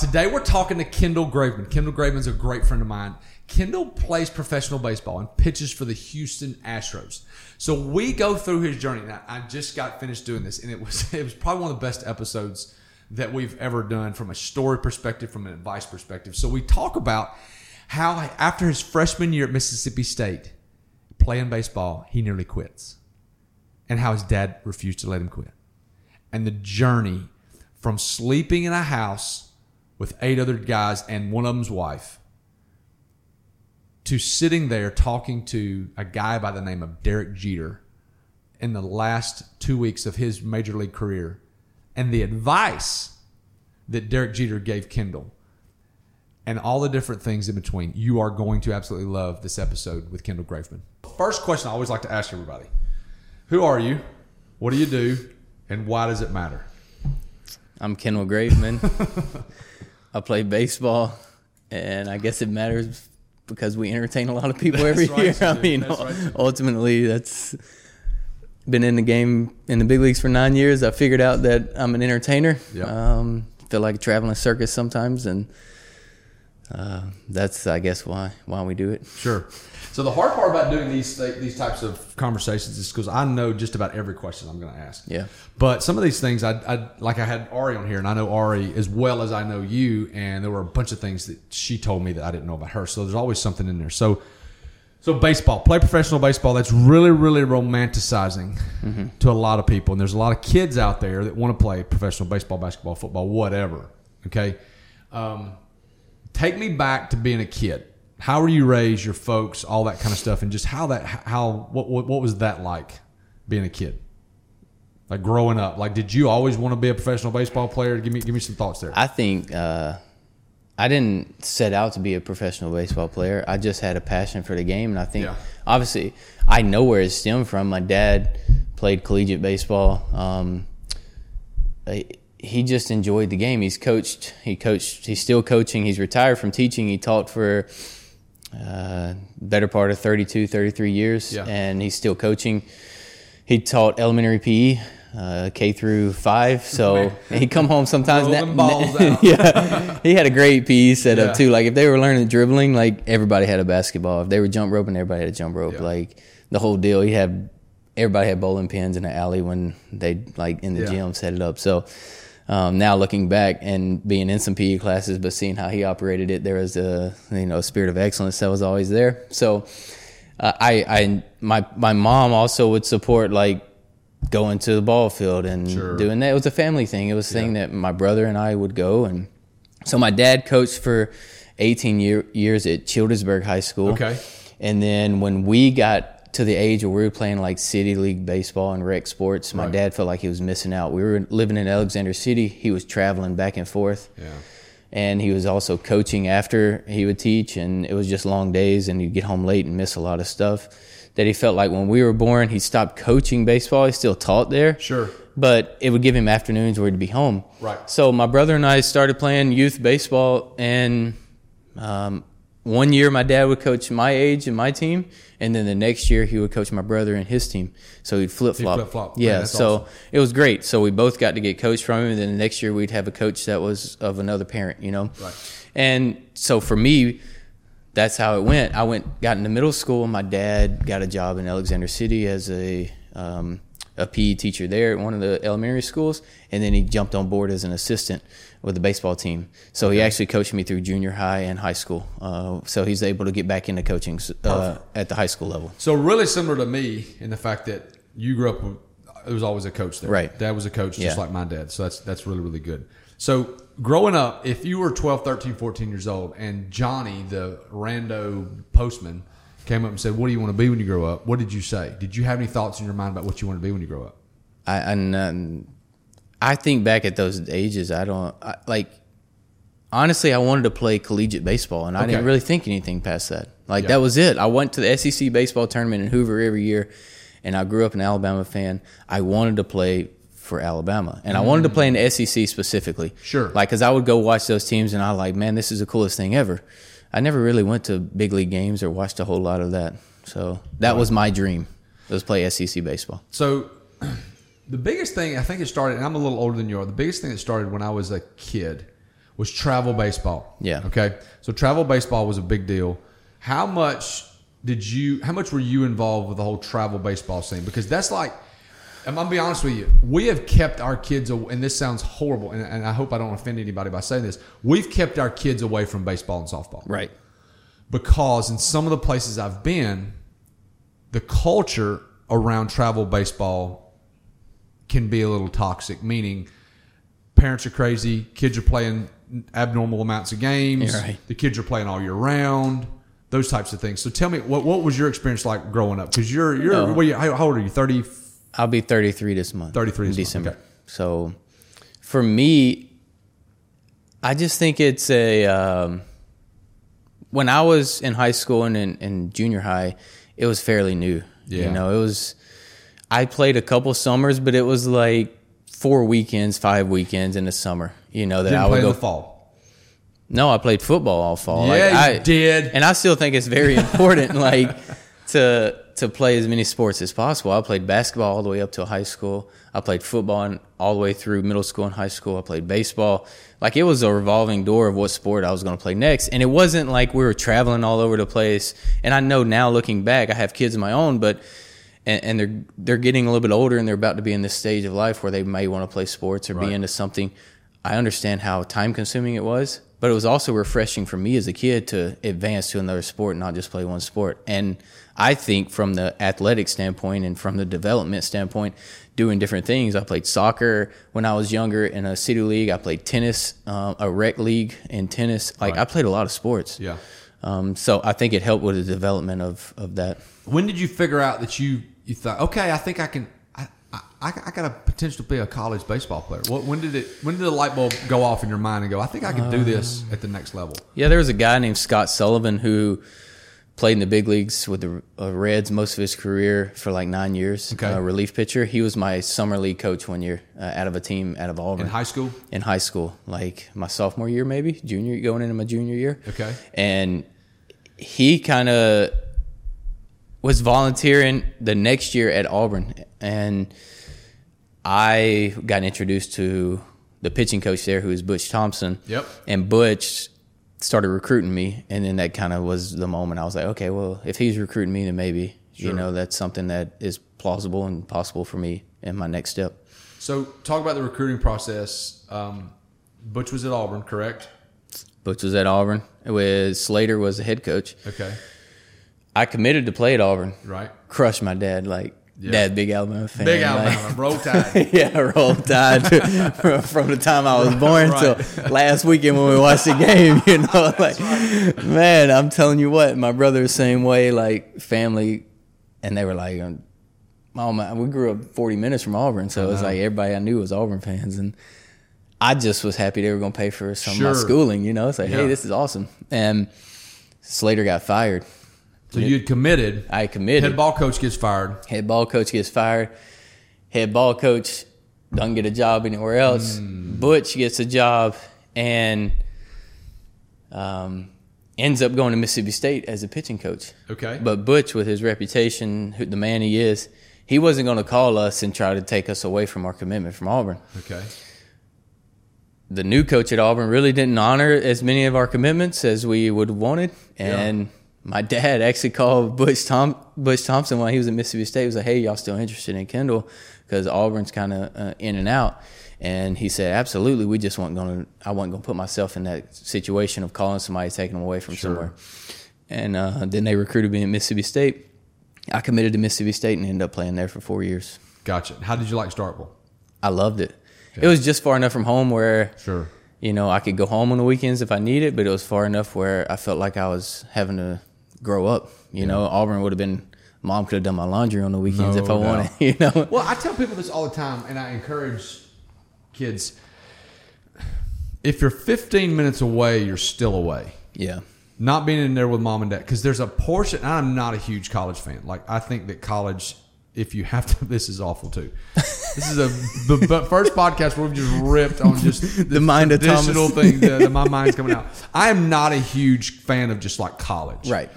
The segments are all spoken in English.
Today we're talking to Kendall Graveman. Kendall Graveman's a great friend of mine. Kendall plays professional baseball and pitches for the Houston Astros. So we go through his journey. Now I just got finished doing this, and it was it was probably one of the best episodes that we've ever done from a story perspective, from an advice perspective. So we talk about how after his freshman year at Mississippi State, playing baseball, he nearly quits, and how his dad refused to let him quit, and the journey from sleeping in a house with eight other guys and one of them's wife to sitting there talking to a guy by the name of Derek Jeter in the last two weeks of his major league career and the advice that Derek Jeter gave Kendall and all the different things in between. You are going to absolutely love this episode with Kendall Graveman. First question I always like to ask everybody Who are you? What do you do? And why does it matter? I'm Kendall Graveman. I play baseball, and I guess it matters because we entertain a lot of people every right, year. I mean, That's right, ultimately, that's been in the game in the big leagues for nine years. I figured out that I'm an entertainer. Yeah. Um, feel like a traveling circus sometimes, and uh, that's I guess why why we do it. Sure. So the hard part about doing these these types of conversations is because I know just about every question I'm going to ask. Yeah. But some of these things, I, I like I had Ari on here, and I know Ari as well as I know you, and there were a bunch of things that she told me that I didn't know about her. So there's always something in there. So, so baseball, play professional baseball. That's really, really romanticizing to a lot of people, and there's a lot of kids out there that want to play professional baseball, basketball, football, whatever. Okay. Um, take me back to being a kid. How were you raised? Your folks, all that kind of stuff, and just how that how what what, what was that like being a kid? Like growing up, like did you always want to be a professional baseball player? Give me give me some thoughts there. I think uh, I didn't set out to be a professional baseball player. I just had a passion for the game, and I think Yeah. obviously I know where it stemmed from. My dad played collegiate baseball. Um, he just enjoyed the game. He's coached. He coached. He's still coaching. He's retired from teaching. He taught for uh, better part of 32, 33 years, Yeah. and he's still coaching. He taught elementary PE, uh, K through five. So he'd come home sometimes. Balls out. yeah, he had a great PE setup Yeah. too. Like if they were learning dribbling, like everybody had a basketball. If they were jump roping, everybody had a jump rope. Yeah. Like the whole deal. He had everybody had bowling pins in the alley when they like in the gym set it up. So. Um, now looking back and being in some PE classes, but seeing how he operated it, there was a you know a spirit of excellence that was always there. So uh, I, I my my mom also would support like going to the ball field and Sure. doing that. It was a family thing. It was a thing that my brother and I would go and so my dad coached for 18 year, years at Childersburg High School. Okay. And then when we got to the age where we were playing like city league baseball and rec sports, my Right. dad felt like he was missing out. We were living in Alexander City. He was traveling back and forth yeah. and he was also coaching after he would teach and it was just long days and he'd get home late and miss a lot of stuff that he felt like when we were born he stopped coaching baseball he still taught there Sure. but it would give him afternoons where he'd be home Right. so my brother and i started playing youth baseball and um, one year my dad would coach my age and my team and then the next year he would coach my brother and his team so he'd flip-flop flip-flop. Man, yeah so awesome. it was great. So we both got to get coached from him. And then the next year we'd have a coach that was of another parent, you know? Right. And so for me, that's how it went. I went, got into middle school. and My dad got a job in Alexander City as a, um, a PE teacher there at one of the elementary schools. And then he jumped on board as an assistant with the baseball team. So he actually coached me through junior high and high school. Uh, so he's able to get back into coaching uh, at the high school level. So really similar to me in the fact that you grew up with there was always a coach there. Right. Dad was a coach just Yeah. like my dad. So that's that's really really good. So growing up, if you were 12, 13, 14 years old and Johnny the rando postman came up and said, "What do you want to be when you grow up?" What did you say? Did you have any thoughts in your mind about what you want to be when you grow up? I and um, I think back at those ages. I don't I, like. Honestly, I wanted to play collegiate baseball, and I Okay. didn't really think anything past that. Like Yeah. that was it. I went to the SEC baseball tournament in Hoover every year, and I grew up an Alabama fan. I wanted to play for Alabama, and I wanted to play in the SEC specifically. Sure. Like, cause I would go watch those teams, and I like, man, this is the coolest thing ever. I never really went to big league games or watched a whole lot of that. So that was my dream. Was play SEC baseball. So the biggest thing I think it started, and I'm a little older than you are. The biggest thing that started when I was a kid was travel baseball. Yeah. Okay. So travel baseball was a big deal. How much did you? How much were you involved with the whole travel baseball scene? Because that's like. I'm gonna be honest with you. We have kept our kids, and this sounds horrible, and, and I hope I don't offend anybody by saying this. We've kept our kids away from baseball and softball Right. because in some of the places I've been, the culture around travel baseball can be a little toxic, meaning parents are crazy, kids are playing abnormal amounts of games, right. the kids are playing all year round, those types of things. So tell me, what, what was your experience like growing up? Because you're, you're No. what are you- how, old are you? 30? I'll be 33 this month. 33 in this month, December. okay. So for me, I just think it's a. Um, when I was in high school and in, in junior high, it was fairly new. Yeah. You know, it was. I played a couple summers, but it was like four weekends, five weekends in the summer. You know that Didn't I would go. fall. No, I played football all fall. Yeah, Like, you I, did. and I still think it's very important, like to to play as many sports as possible. I played basketball all the way up to high school. I played football and all the way through middle school and high school. I played baseball. Like it was a revolving door of what sport I was going to play next, and it wasn't like we were traveling all over the place. And I know now, looking back, I have kids of my own, but and, and they're they're getting a little bit older and they're about to be in this stage of life where they may want to play sports or Right. be into something. I understand how time consuming it was, but it was also refreshing for me as a kid to advance to another sport and not just play one sport. And I think from the athletic standpoint and from the development standpoint, doing different things. I played soccer when I was younger in a city league. I played tennis, um, a rec league in tennis. Like I played a lot of sports. Yeah. Um, so I think it helped with the development of, of that. When did you figure out that you you thought, okay, I think I can, I, I, got a potential to be a college baseball player? What, when did it? When did the light bulb go off in your mind and go, I think I can do this at the next level? Yeah, there was a guy named Scott Sullivan who played in the big leagues with the uh, Reds most of his career for like nine years. Okay. Uh, relief pitcher. He was my summer league coach one year uh, out of a team out of Auburn. In high school? in high school, like my sophomore year, maybe junior, going into my junior year. Okay. And he kind of was volunteering the next year at Auburn, and I got introduced to the pitching coach there, who was Butch Thompson. Yep. And Butch started recruiting me, and then that kind of was the moment I was like, okay, well, if he's recruiting me, then maybe you know that's something that is plausible and possible for me in my next step. So talk about the recruiting process. Um, Butch was at Auburn, correct? Butch was at Auburn. With Slater was the head coach. Okay. I committed to play at Auburn. Right. Crushed my dad. Like Yeah. dad, big Alabama fan. Big like- Alabama, roll tide. yeah, roll tide from, from the time I was born Right. till last weekend when we watched the game. You know, like man, I'm telling you what, my brother the same way. Like family, and they were like, "Oh my, we grew up 40 minutes from Auburn, so it was uh-huh. like everybody I knew was Auburn fans." And I just was happy they were going to pay for some of my schooling. You know, it's like, Yeah. hey, this is awesome. And Slater got fired. So you'd committed. I committed. Head ball coach gets fired. Head ball coach gets fired. Head ball coach doesn't get a job anywhere else. Butch gets a job and um, ends up going to Mississippi State as a pitching coach. Okay. But Butch, with his reputation, who, the man he is, he wasn't going to call us and try to take us away from our commitment from Auburn. Okay. The new coach at Auburn really didn't honor as many of our commitments as we would have wanted. And my dad actually called Butch, Tom, Butch Thompson while he was at Mississippi State. He was like, hey, y'all still interested in Kendall? Because Auburn's kind of uh, in and out. And he said, absolutely. We just weren't going to, I wasn't going to put myself in that situation of calling somebody, taking them away from somewhere. And uh, then they recruited me at Mississippi State. I committed to Mississippi State and ended up playing there for four years. Gotcha. How did you like Starkville? I loved it. It was just far enough from home where Sure. you know, I could go home on the weekends if I needed, but it was far enough where I felt like I was having to grow up. You know, Auburn would have been, mom could have done my laundry on the weekends No if I wanted. You know, Well, I tell people this all the time, and I encourage kids if you're 15 minutes away, you're still away. yeah, Not being in there with mom and dad, because there's a portion, I'm not a huge college fan. Like, I think that college, if you have to, this is awful too. This is a the, the first podcast where we've just ripped on just The mind of traditional Thomas. thing. that, that my mind's coming out. I am not a huge fan of just like college. right.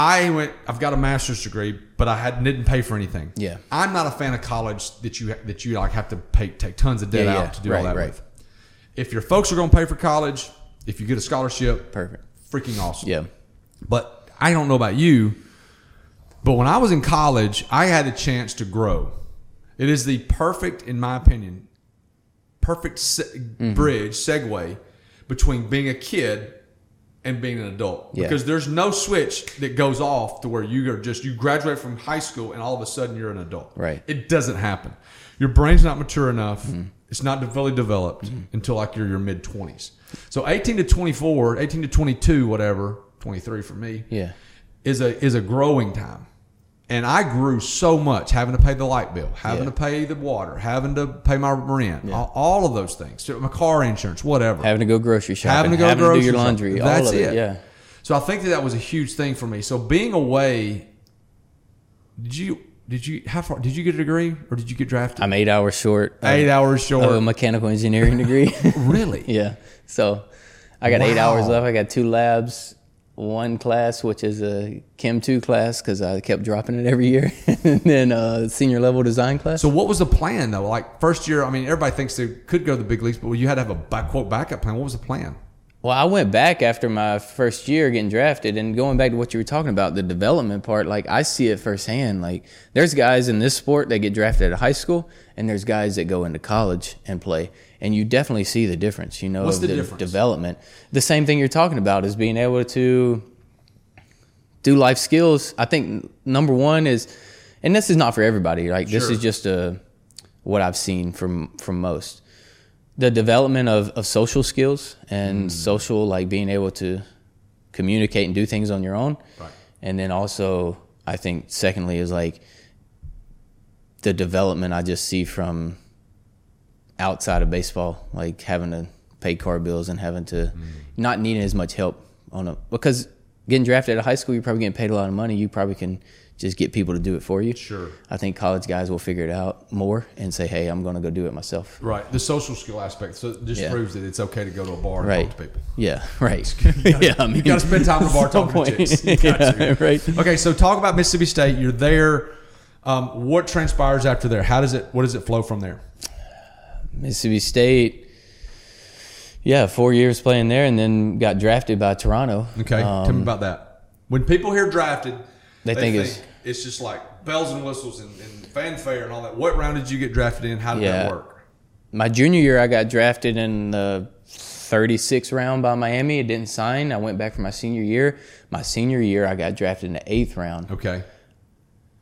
I went. I've got a master's degree, but I had didn't pay for anything. Yeah. I'm not a fan of college that you that you like have to pay take tons of debt Yeah, yeah. out to do Right, all that right. with. if your folks are going to pay for college, if you get a scholarship, Perfect. freaking awesome. Yeah. But I don't know about you, but when I was in college, I had a chance to grow. It is the perfect, in my opinion, perfect se- Mm-hmm. bridge, segue between being a kid and being an adult. Yeah. Because there's no switch that goes off to where you are just, you graduate from high school and all of a sudden you're an adult. Right. It doesn't happen. Your brain's not mature enough. Mm-hmm. It's not fully developed mm-hmm. until like you're your mid 20s. So 18 to 24, 18 to 22, whatever, 23 for me Yeah. is a is a growing time. And I grew so much having to pay the light bill, having Yeah. to pay the water, having to pay my rent, all, all of those things, my car insurance, whatever. Having to go grocery shopping. having to go having grocery to do your shopping. laundry. That's of it. it. Yeah. So I think that that was a huge thing for me. So being away, did you did you how far did you get a degree or did you get drafted? I'm eight hours short. Eight hours short. A mechanical engineering degree. really? yeah. So I got eight hours left. I got two labs, one class, which is a Chem 2 class because I kept dropping it every year, and then a senior level design class. So what was the plan though? Like first year, I mean, everybody thinks they could go to the big leagues, but you had to have a back, quote backup plan. What was the plan? Well, I went back after my first year getting drafted, and going back to what you were talking about, the development part. Like I see it firsthand. Like there's guys in this sport that get drafted at high school, and there's guys that go into college and play, and you definitely see the difference. You know, What's the difference? development. The same thing you're talking about is being able to do life skills. I think number one is, and this is not for everybody. Like this is just a what I've seen from from most the development of, of social skills and mm. social like being able to communicate and do things on your own Right. and then also i think secondly is like the development i just see from outside of baseball like having to pay car bills and having to not needing as much help on a because getting drafted out of high school you're probably getting paid a lot of money you probably can just get people to do it for you Sure. i think college guys will figure it out more and say hey i'm going to go do it myself Right, the social skill aspect. So it just Yeah. proves that it's okay to go to a bar and Right. talk to people. Yeah, right. yeah, I mean, You got to spend time in the bar at talking to point. chicks. You got yeah, to. right. Okay, so talk about Mississippi State. You're there. Um, what transpires after there? How does it? What does it flow from there? Mississippi State. Yeah, four years playing there, and then got drafted by Toronto. Okay, Um, tell me about that. When people hear drafted, They think it's- it's just like bells and whistles and, and fanfare and all that. What round did you get drafted in? How did that work? my junior year, I got drafted in the 36th round by Miami. It didn't sign. I went back for my senior year. My senior year, I got drafted in the eighth round Okay,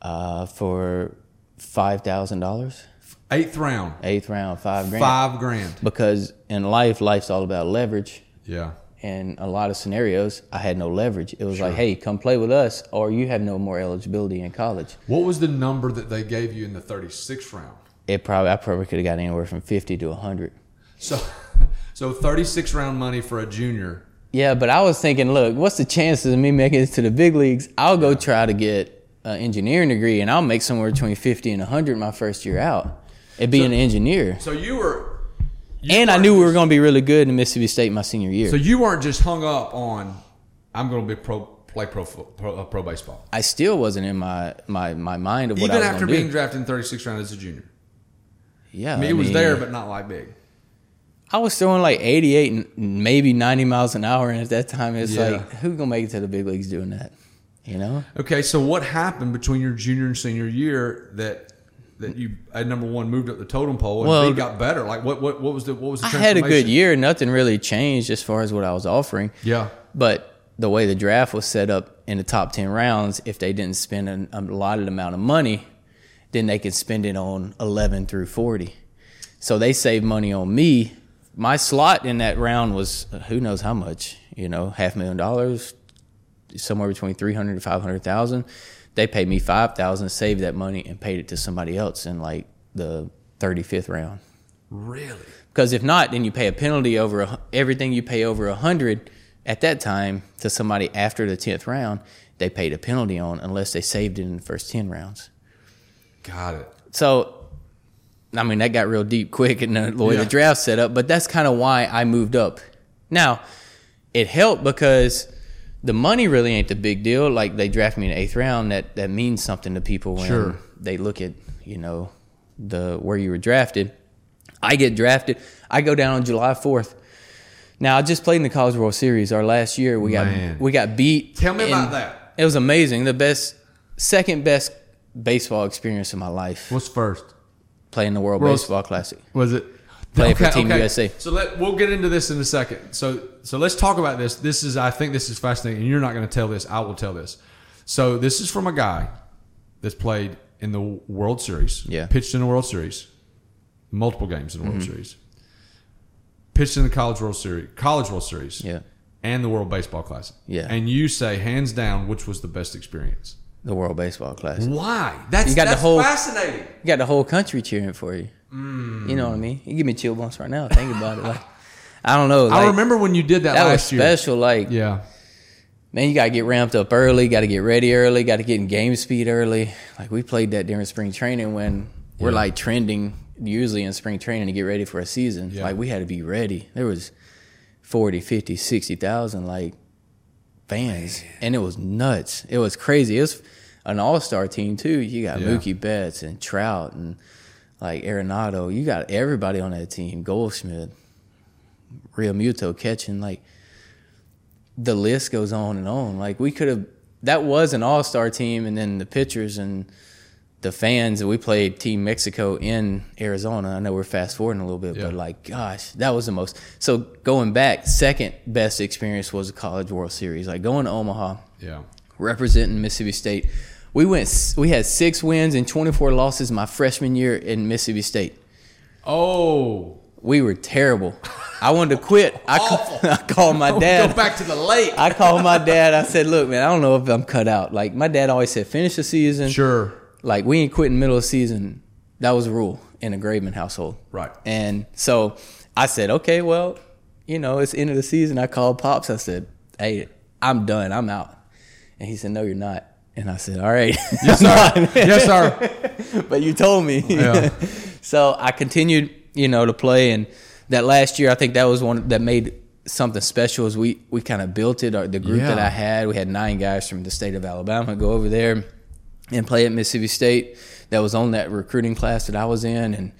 uh, for five thousand dollars. Eighth round, Eighth round, five grand. five grand. Because in life, life's all about leverage. Yeah, And a lot of scenarios, I had no leverage. It was like, hey, come play with us, or you have no more eligibility in college. what was the number that they gave you in the 36th round? It probably I probably could have got anywhere from fifty to hundred. So, so 36 round money for a junior. Yeah, but I was thinking, look, what's the chances of me making it to the big leagues? I'll go try to get an engineering degree, and I'll make somewhere between fifty and hundred my first year out. It being an engineer, So you were, you and I knew we were going to be really good in Mississippi State my senior year. So you weren't just hung up on, I'm going to be pro, play pro, pro, uh, pro baseball. I still wasn't in my my, my mind of what Even I was after being do. drafted in 36 round as a junior. Yeah, I mean, it was there, but not like big. I was throwing like 88 and maybe 90 miles an hour, and at that time, it's Yeah. like, who's gonna make it to the big leagues doing that? You know? Okay, so what happened between your junior and senior year that that you at number one moved up the totem pole and Well, got better? Like what what what was the what was the I had a good year. Nothing really changed as far as what I was offering. Yeah. But the way the draft was set up in the top 10 rounds, if they didn't spend an, a allotted amount of money, then they could spend it on 11 through 40. So they saved money on me. My slot in that round was uh, who knows how much, you know, half a million dollars, somewhere between 300 to 500,000. They paid me 5,000, saved that money and paid it to somebody else in like the 35th round. Really? Because if not, then you pay a penalty over a, everything you pay over a hundred at that time to somebody after the tenth round. They paid a penalty on unless they saved it in the first ten rounds. Got it. So, I mean, that got real deep quick in the way Yeah. the draft set up. But that's kind of why I moved up. Now, it helped because the money really ain't the big deal. Like they draft me in the eighth round, that that means something to people when Sure. they look at you know the where you were drafted. I get drafted. I go down on July 4th. Now I just played in the College World Series our last year. We got we got beat. Tell me about that. It was amazing. The best, second best baseball experience of my life. What's first? Playing the World World- Baseball Classic. Was it? Play for Team USA. So let we'll get into this in a second. So so let's talk about this. This is I think this is fascinating. And you're not going to tell this. I will tell this. So this is from a guy that's played in the World Series. Yeah. Mm-hmm. Pitched in the World Series. Multiple games in the World Series. Pitched in the College World Series. College World Series. Yeah. And the World Baseball Classic. Yeah. And you say hands down which was the best experience. The World Baseball Classic. Why? That's You got the whole- fascinating. You got the whole country cheering for you. Mm. You know what I mean? You give me chill bumps right now. Think about it. Like I don't know. I remember when you did that, that was last year. special. Like Yeah. man, you gotta get ramped up early. Got to get ready early. Got to get in game speed early. Like we played that during spring training when we're like trending usually in spring training to get ready for a season. Yeah. Like we had to be ready. There was 40, 50, 60,000 like fans, and it was nuts. It was crazy. It was an all star team too. You got Yeah. Mookie Betts and Trout and like Arenado. You got everybody on that team. Goldschmidt, Realmuto catching. Like the list goes on and on. Like we could have. That was an all star team, and then the pitchers and the fans. And we played Team Mexico in Arizona. I know we're fast forwarding a little bit, Yeah. but like, gosh, that was the most. So going back, second best experience was the College World Series. Like going to Omaha, Yeah. representing Mississippi State. We went. We had six wins and 24 losses my freshman year in Mississippi State. Oh. We were terrible. I wanted to quit. I, ca-. I called my dad. Go back to the lake. I called my dad. I said, "Look, man, I don't know if I'm cut out." Like my dad always said, "Finish the season." Sure. Like we ain't quitting middle of the season. That was a rule in a Graveman household. Right. And so I said, "Okay, well, you know, it's end of the season." I called pops. I said, "Hey, I'm done. I'm out." And he said, "No, you're not." And I said, "All right." Yes, sir. yes, sir. but you told me. Yeah. so I continued, you know, to play, and that last year, I think that was one that made something special. Is we we kind of built it. Or the group that I had, we had nine guys from the state of Alabama go over there and play at Mississippi State. That was on that recruiting class that I was in, and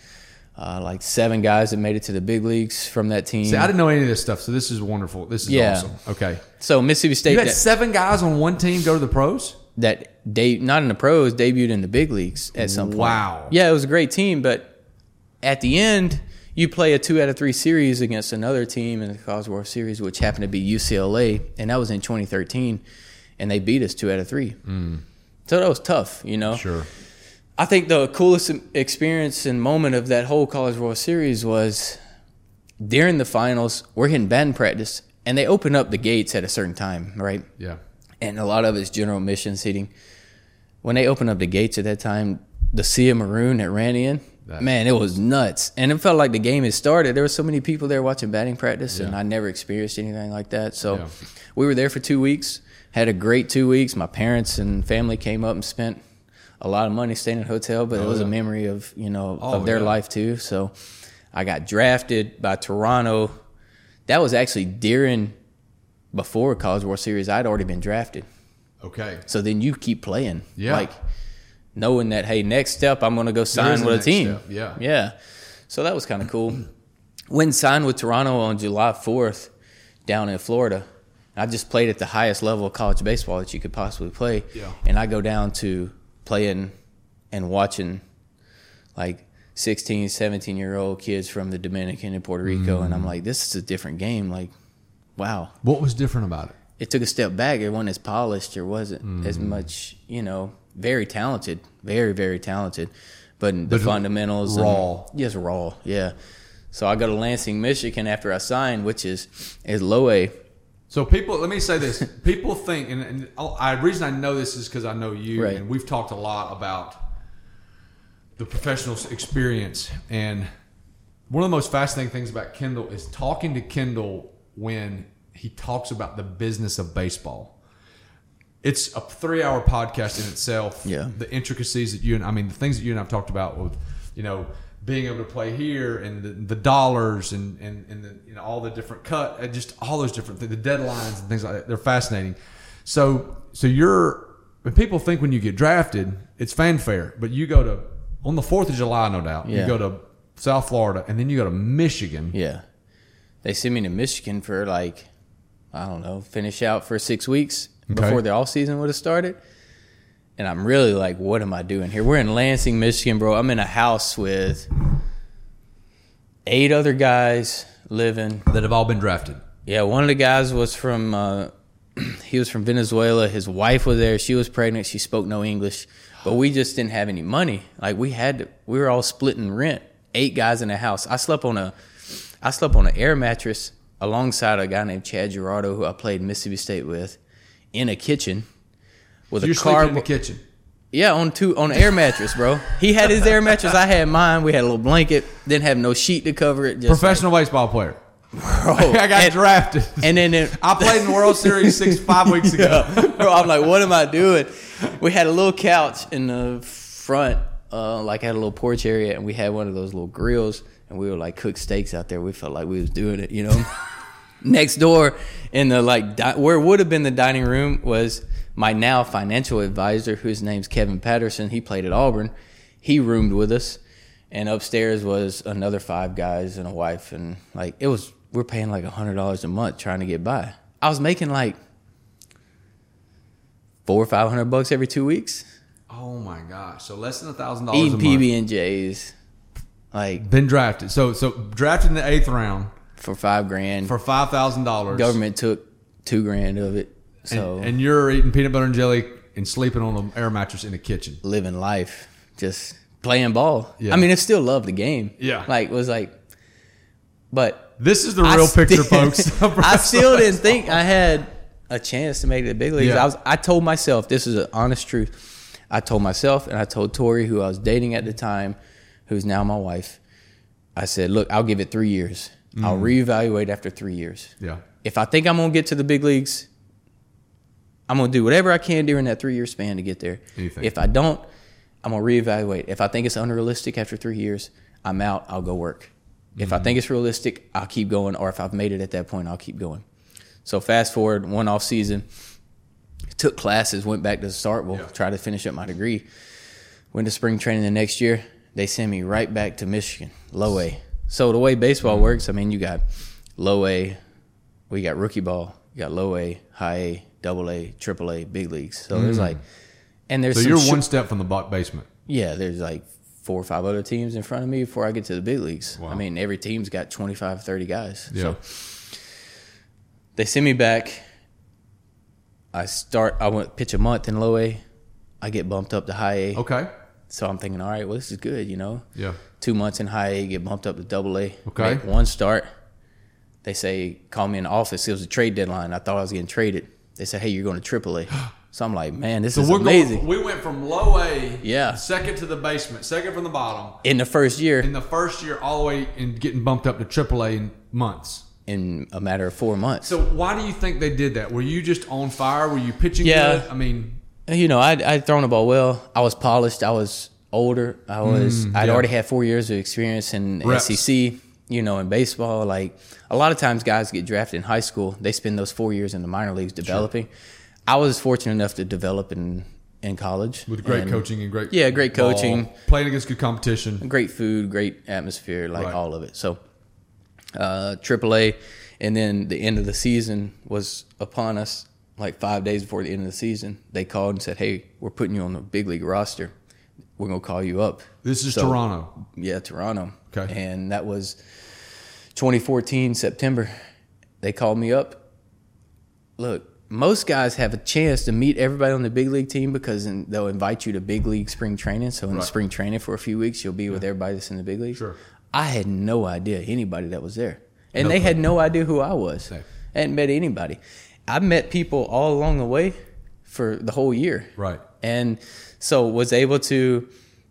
uh, like seven guys that made it to the big leagues from that team. See, I didn't know any of this stuff, so this is wonderful. This is Yeah. awesome. Okay. so Mississippi State You had that, seven guys on one team go to the pros? That de- not in the pros debuted in the big leagues at some point. Wow. Yeah, it was a great team, but at the end, you play a two out of three series against another team in the College World Series, which happened to be UCLA, and that was in 2013, and they beat us two out of three. So that was tough, you know. Mm. Sure. I think the coolest experience and moment of that whole College World Series was during the finals. We're hitting band practice, and they open up the gates at a certain time, right? Yeah. And a lot of it's general mission seating. When they opened up the gates at that time, the sea of maroon that ran in, That- man, it was nuts. And it felt like the game had started. There were so many people there watching batting practice, and I never experienced anything like that. So Yeah. we were there for two weeks, had a great two weeks. My parents and family came up and spent a lot of money staying in a hotel, but it Oh, was yeah. a memory of you know Oh, of their yeah. life too. So I got drafted by Toronto. That was actually during before College World Series. I'd already been drafted. Okay. So then you keep playing. Yeah. Like knowing that, hey, next step I'm gonna go sign with a team. step, yeah. Yeah. So that was kind of cool. when signed with Toronto on July fourth down in Florida. I just played at the highest level of college baseball that you could possibly play. Yeah. And I go down to playing and watching like 16, 17 year old kids from the Dominican and Puerto Rico. And I'm Mm. like, this is a different game. Like, wow What was different about it? it took a step back. It wasn't as polished. There wasn't Mm-hmm. as much, you know, very talented, very, very talented, but the fundamentals and- raw. yes, raw. Yeah. So I go to Lansing, Michigan after I signed, which is is low A. So people, let me say this: people think, and, and I reason I know this is because I know you, Right. and we've talked a lot about the professional experience. And one of the most fascinating things about Kendall is talking to Kendall when he talks about the business of baseball. It's a three-hour podcast in itself. Yeah. the intricacies that you and I mean the things that you and I've talked about with, you know, being able to play here and the, the dollars and and, and the, you know all the different cut and just all those different things, the deadlines and things like that. They're fascinating. So so you're when people think when you get drafted, it's fanfare, but you go to on the Fourth of July, no doubt. You go to South Florida, and then you go to Michigan. Yeah. They sent me to Michigan for like, I don't know, finish out for six weeks Okay. before the off season would have started. And I'm really like, what am I doing here? We're in Lansing, Michigan, bro. I'm in a house with eight other guys living. that have all been drafted. Yeah, one of the guys was from uh, he was from Venezuela. His wife was there. She was pregnant. She spoke no English, but we just didn't have any money. Like we had to, we were all splitting rent. Eight guys in a house. I slept on a I slept on an air mattress alongside a guy named Chad Girodo who I played Mississippi State with in a kitchen with You're a car. in the kitchen. Yeah, on two on an air mattress, bro. He had his air mattress. I had mine. We had a little blanket. Didn't have no sheet to cover it. Just Professional baseball player. bro. I got and, drafted. and then it, I played in the World Series six five weeks ago. bro, I'm like, what am I doing? We had a little couch in the front, uh, like had a little porch area, and we had one of those little grills, and we were like cook steaks out there. We felt like we was doing it, you know. Next door, in the like di- where would have been the dining room was my now financial advisor, whose name's Kevin Patterson. He played at Auburn. He roomed with us, and upstairs was another five guys and a wife, and like it was we're paying like a hundred dollars a month trying to get by. I was making like four or five hundred bucks every two weeks Oh my gosh! So less than a thousand dollars eating. PB and J's, like Been drafted. So so drafted in the eighth round for five grand. for five thousand dollars. Government took two grand of it, so and, and you're eating peanut butter and jelly and sleeping on an air mattress in the kitchen. living life, just playing ball. Yeah. I mean, I still love the game. Yeah. like was like, but This is the I real picture, still- folks. I still didn't think I had a chance to make it the big leagues. Yeah. I was. I told myself this is an honest truth. I told myself, and I told Tori, who I was dating at the time, who's now my wife. I said, "Look, I'll give it three years. I'll mm-hmm. reevaluate after three years. Yeah. If I think I'm gonna get to the big leagues, I'm gonna do whatever I can during that three year span to get there. Anything. If I don't, I'm gonna reevaluate. If I think it's unrealistic after three years, I'm out. I'll go work. If I mm-hmm. think it's realistic, I'll keep going. Or if I've made it at that point, I'll keep going. So fast forward one off season, took classes, went back to the Starkville, Yeah. tried to finish up my degree. Went to spring training the next year. They send me right back to Michigan, low A. So the way baseball works, I mean, you got low A, we got rookie ball, you got low A, high A, double A, triple A, big leagues. So there's hmm. like, and there's So you're short- one step from the basement. yeah, there's like four or five other teams in front of me before I get to the big leagues. Wow. I mean, every team's got 25, 30 guys. Yeah. So they send me back. I start, I went pitch a month in low A. I get bumped up to high A. Okay. So I'm thinking, all right, well, this is good, you know? Yeah. Two months in high A, get bumped up to double A. Okay. Make one start. They say, call me in the office. It was a trade deadline. I thought I was getting traded. They said, hey, you're going to triple A. So I'm like, man, this So is amazing. going. We went from low A, Yeah. second to the basement, second from the bottom, in the first year, in the first year, all the way and getting bumped up to AAA in months. in a matter of four months. So why do you think they did that? Were you just on fire? Were you pitching Yeah. good? I mean, you know, I'd, I'd thrown the ball well. I was polished. I was older. I was. I'd Mm, yeah. already had four years of experience in Reps. SEC. You know, in baseball, like a lot of times, guys get drafted in high school. They spend those four years in the minor leagues developing. I was fortunate enough to develop in in college with great And coaching and great Yeah, great ball, coaching. playing against good competition. great food, great atmosphere, like Right. all of it. So, uh, AAA, and then the end of the season was upon us. Like five days before the end of the season, they called and said, "Hey, we're putting you on the big league roster. We're gonna call you up." This is So- Toronto. Yeah, Toronto. Okay. And that was 2014 September. They called me up. Look, most guys have a chance to meet everybody on the big league team because then they'll invite you to big league spring training. So in Right. spring training for a few weeks, you'll be with everybody that's in the big league. Sure. I had no idea anybody that was there, and No they had no idea who I was. I hadn't met anybody. I met people all along the way for the whole year. Right. And so was able to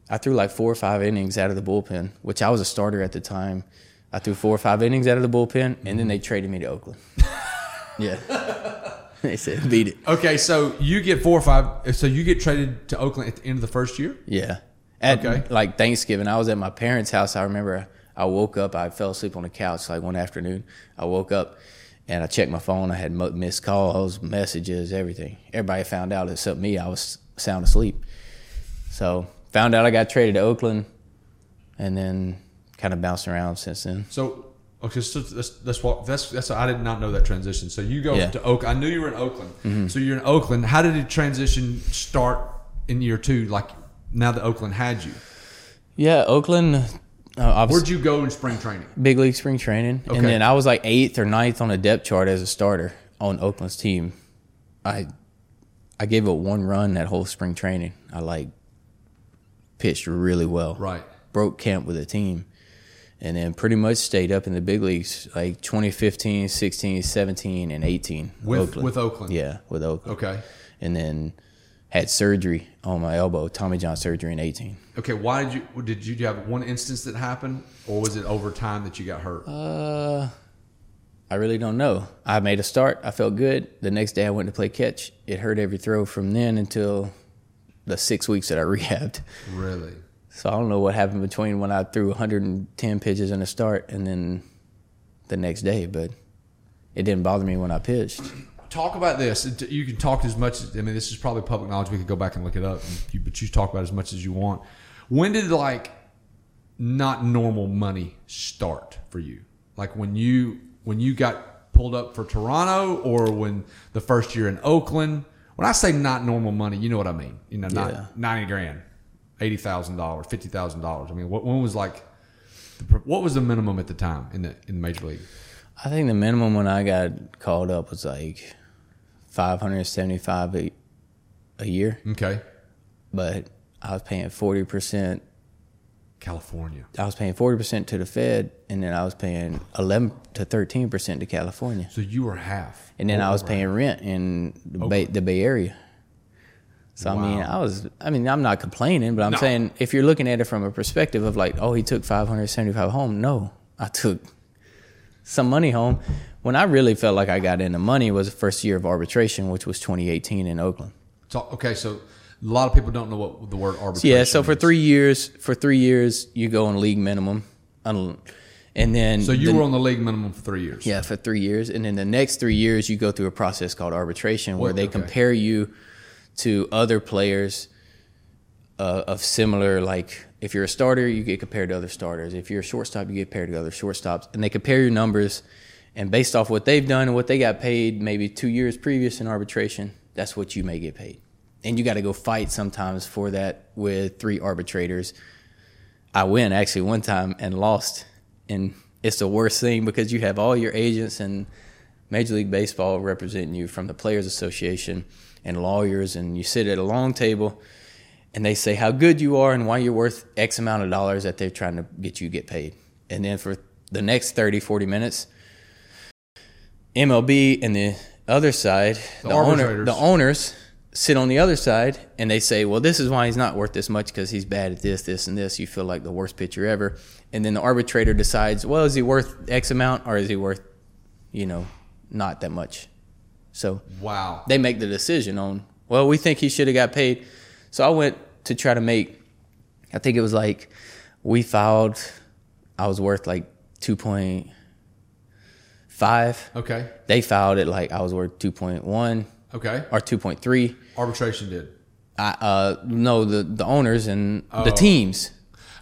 I threw like four or five innings out of the bullpen, which I was a starter at the time. I threw four or five innings out of the bullpen and then they traded me to Oakland. yeah. they said beat it. Okay, so you get four or five. So you get traded to Oakland at the end of the first year. Yeah. At Okay. like Thanksgiving, I was at my parents' house. I remember I woke up, I fell asleep on the couch like one afternoon. I woke up and I checked my phone. I had missed calls, messages, everything. Everybody found out except me. I was sound asleep. So found out I got traded to Oakland, and then kind of bounced around since then. So okay, so that's that's what that's that's I did not know that transition. So you go Yeah. to Oak. I knew you were in Oakland. Mm-hmm. So you're in Oakland. How did the transition start in year two? Like now that Oakland had you, Yeah, Oakland. Uh, where'd you go in spring training? big league spring training, Okay. and then I was like eighth or ninth on the depth chart as a starter on Oakland's team. I I gave up one run that whole spring training. I like pitched really well. Right. Broke camp with the team. And then pretty much stayed up in the big leagues like 2015, 16, 17, and 18. With- with Oakland? Yeah, with Oakland. Okay. And then had surgery on my elbow, Tommy John surgery in 18. Okay. Why did you did you have one instance that happened, or was it over time that you got hurt? Uh, I really don't know. I made a start. I felt good. The next day I went to play catch. It hurt every throw from then until the six weeks that I rehabbed. really? So I don't know what happened between when I threw 110 pitches in a start and then the next day, but it didn't bother me when I pitched. Talk about this. You can talk as much. as I mean, this is probably public knowledge. We could go back and look it up, and you, but you talk about as much as you want. When did like not normal money start for you? Like when you when you got pulled up for Toronto, or when the first year in Oakland. When I say not normal money, you know what I mean. You know, not Yeah. ninety grand, eighty thousand dollars, fifty thousand dollars. I mean, what when was like what was the minimum at the time in the in the major league? I think the minimum when I got called up was like 575 a, a year, Okay, but I was paying 40%. California. I was paying 40% to the Fed, and then I was paying 11 to 13% to California. So you were half, And then I was paying rent in the Bay, the Bay Area. So I mean, I was. I mean, I'm not complaining, but I'm No. saying if you're looking at it from a perspective of like, oh, he took 575 home. No, I took some money home. When I really felt like I got into money was the first year of arbitration, which was 2018 in Oakland. So, okay, so a lot of people don't know what the word arbitration. Yeah, so for means. three years, for three years, you go on league minimum, and then So you the- were on the league minimum for three years. Yeah, for three years, and then the next three years you go through a process called arbitration, where they okay. compare you to other players uh, of similar. Like if you're a starter, you get compared to other starters. If you're a shortstop, you get compared to other shortstops, and they compare your numbers, and based off what they've done and what they got paid, maybe two years previous in arbitration, that's what you may get paid, and you got to go fight sometimes for that with three arbitrators. I win actually one time and lost, and it's the worst thing because you have all your agents and Major League Baseball representing you from the Players Association and lawyers, and you sit at a long table, and they say how good you are and why you're worth X amount of dollars that they're trying to get you to get paid, and then for the next 30, 40 minutes, MLB and the other side, The the, owner, the owners sit on the other side and they say, well, this is why he's not worth this much because he's bad at this, this, and this. You feel like the worst pitcher ever. And then the arbitrator decides, well, is he worth X amount or is he worth, you know, not that much? So Wow. they make the decision on, well, we think he should have got paid. So I went to try to make, I think it was like, we filed, I was worth like 2.5. Okay. They filed it like I was worth 2.1 Okay. or 2.3. Arbitration did. I, uh, no, the, the owners and Oh. the teams.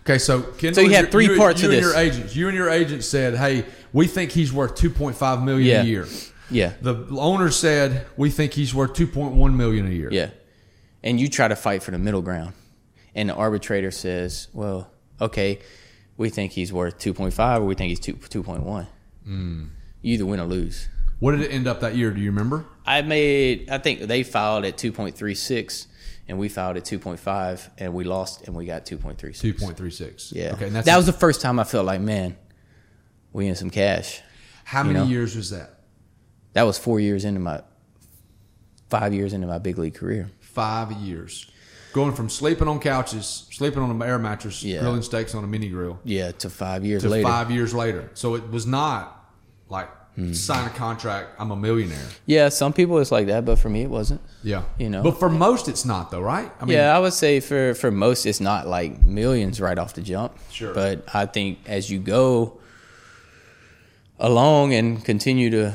Okay, so Kendall, So you had three you, parts you of and this. your agents. You and your agent said, "Hey, we think he's worth 2.5 million Yeah. a year." Yeah. The owner said, "We think he's worth 2.1 million a year." Yeah. And you try to fight for the middle ground. And the arbitrator says, well, okay, we think he's worth 2.5 or we think he's 2, 2.1. Hmm. You either win or lose. What did it end up that year? Do you remember? I made, I think they filed at 2.36 and we filed at 2.5 and we lost and we got 2.36. 2.36. Yeah. Okay, that was the first time I felt like, man, we in some cash. how many know. years was that? That was four years into my, five years into my big league career. Five years. Going from sleeping on couches, sleeping on an air mattress, Yeah. grilling steaks on a mini grill, Yeah, to five years to later. five years later. So it was not like Hmm. sign a contract. I'm a millionaire. Yeah, some people it's like that, but for me it wasn't. Yeah, You know. But for most, it's not though, right? I mean, yeah, I would say for for most it's not like millions right off the jump. Sure. But I think as you go along and continue to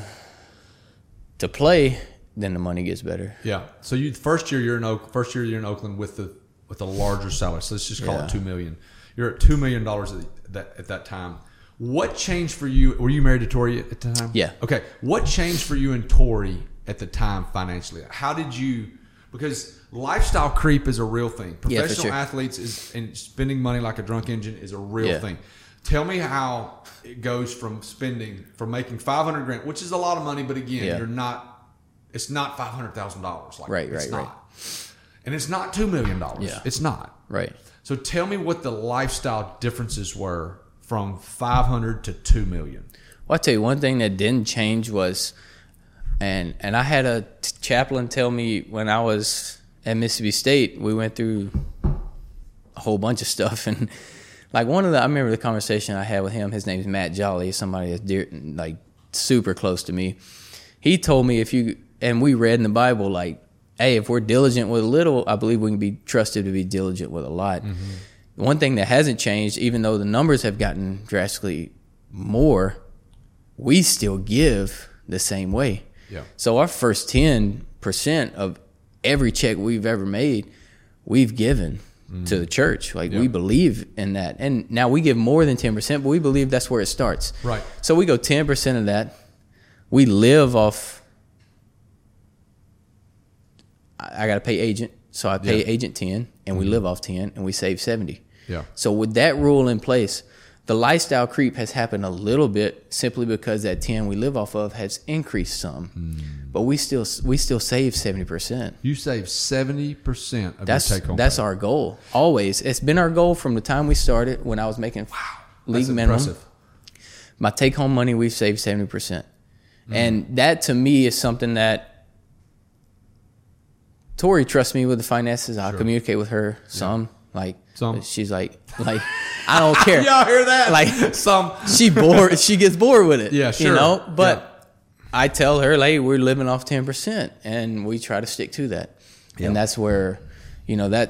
to play, then the money gets better. Yeah. So you first year you're in Oak, first year you're in Oakland with the with a larger salary. So let's just call Yeah. it two million. You're at two million dollars at that at that time. What changed for you? Were you married to Tori at the time? Yeah. Okay. What changed for you and Tori at the time financially? How did you? Because lifestyle creep is a real thing. Yeah, Professional sure. athletes is and spending money like a drunk engine is a real Yeah. thing. Tell me how it goes from spending from making five hundred grand, which is a lot of money, but again, Yeah. you're not. It's not five hundred thousand dollars. Like Right, it's right, right. And it's not two million dollars. Yeah. It's not. Right. So tell me what the lifestyle differences were from 500 to 2 million. Well, I tell you, one thing that didn't change was, and and I had a t- chaplain tell me when I was at Mississippi State, we went through a whole bunch of stuff, and like one of the, I remember the conversation I had with him. His name's Matt Jolly, somebody that's dear, like super close to me. He told me if you and we read in the Bible like, hey, if we're diligent with a little, I believe we can be trusted to be diligent with a lot. Mm-hmm. One thing that hasn't changed, even though the numbers have gotten drastically more, we still give the same way. Yeah. So our first ten percent of every check we've ever made, we've given mm-hmm. to the church. Like we believe in that. And now we give more than ten percent, but we believe that's where it starts. Right. So we go ten percent of that. We live off I I gotta pay agent, so I pay Yeah. agent ten and we live off ten and we save seventy. Yeah. So with that rule in place, the lifestyle creep has happened a little bit simply because that 10 we live off of has increased some. But we still we still save 70%. You save 70% of That's your take home. that's our goal. Always. It's been our goal from the time we started when I was making wow, league minimum. My take home money we've saved 70%. Mm-hmm. And that to me is something that Tori trusts me with the finances. I communicate with her some like Some. she's like like I don't care. Y'all hear that? Like- some. she bored she gets bored with it Yeah, you sure. know but Yeah. i tell her like we're living off 10% and we try to stick to that Yeah. and that's where you know that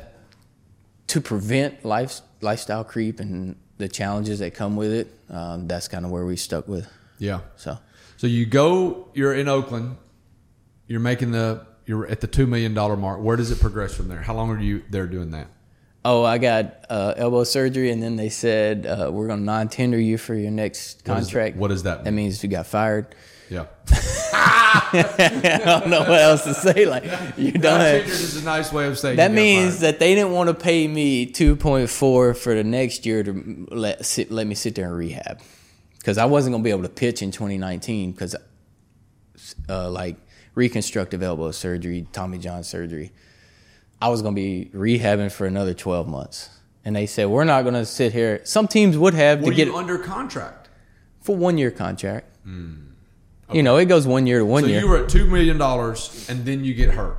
to prevent life lifestyle creep and the challenges that come with it um, that's kind of where we stuck with Yeah. so So you go, you're in Oakland, you're making the, you're at the $2 million mark. Where does it progress from there? How long are you there doing that? oh i got uh, elbow surgery and then they said uh, we're going to non-tender you for your next contract what does that Mean? that means you got fired Yeah. i don't know what else to say like you done Non-tendered is a nice way of saying That means fired. that they didn't want to pay me two point four for the next year to let sit, let me sit there and rehab because I wasn't gonna be able to pitch in 2019 because uh, like reconstructive elbow surgery, Tommy John surgery, I was gonna be rehabbing for another 12 months, and they said we're not gonna sit here. Some teams would have Were to get you under contract? for one year contract. Hmm. You know, it goes one year to one So year. you were at $2 million and then you get hurt.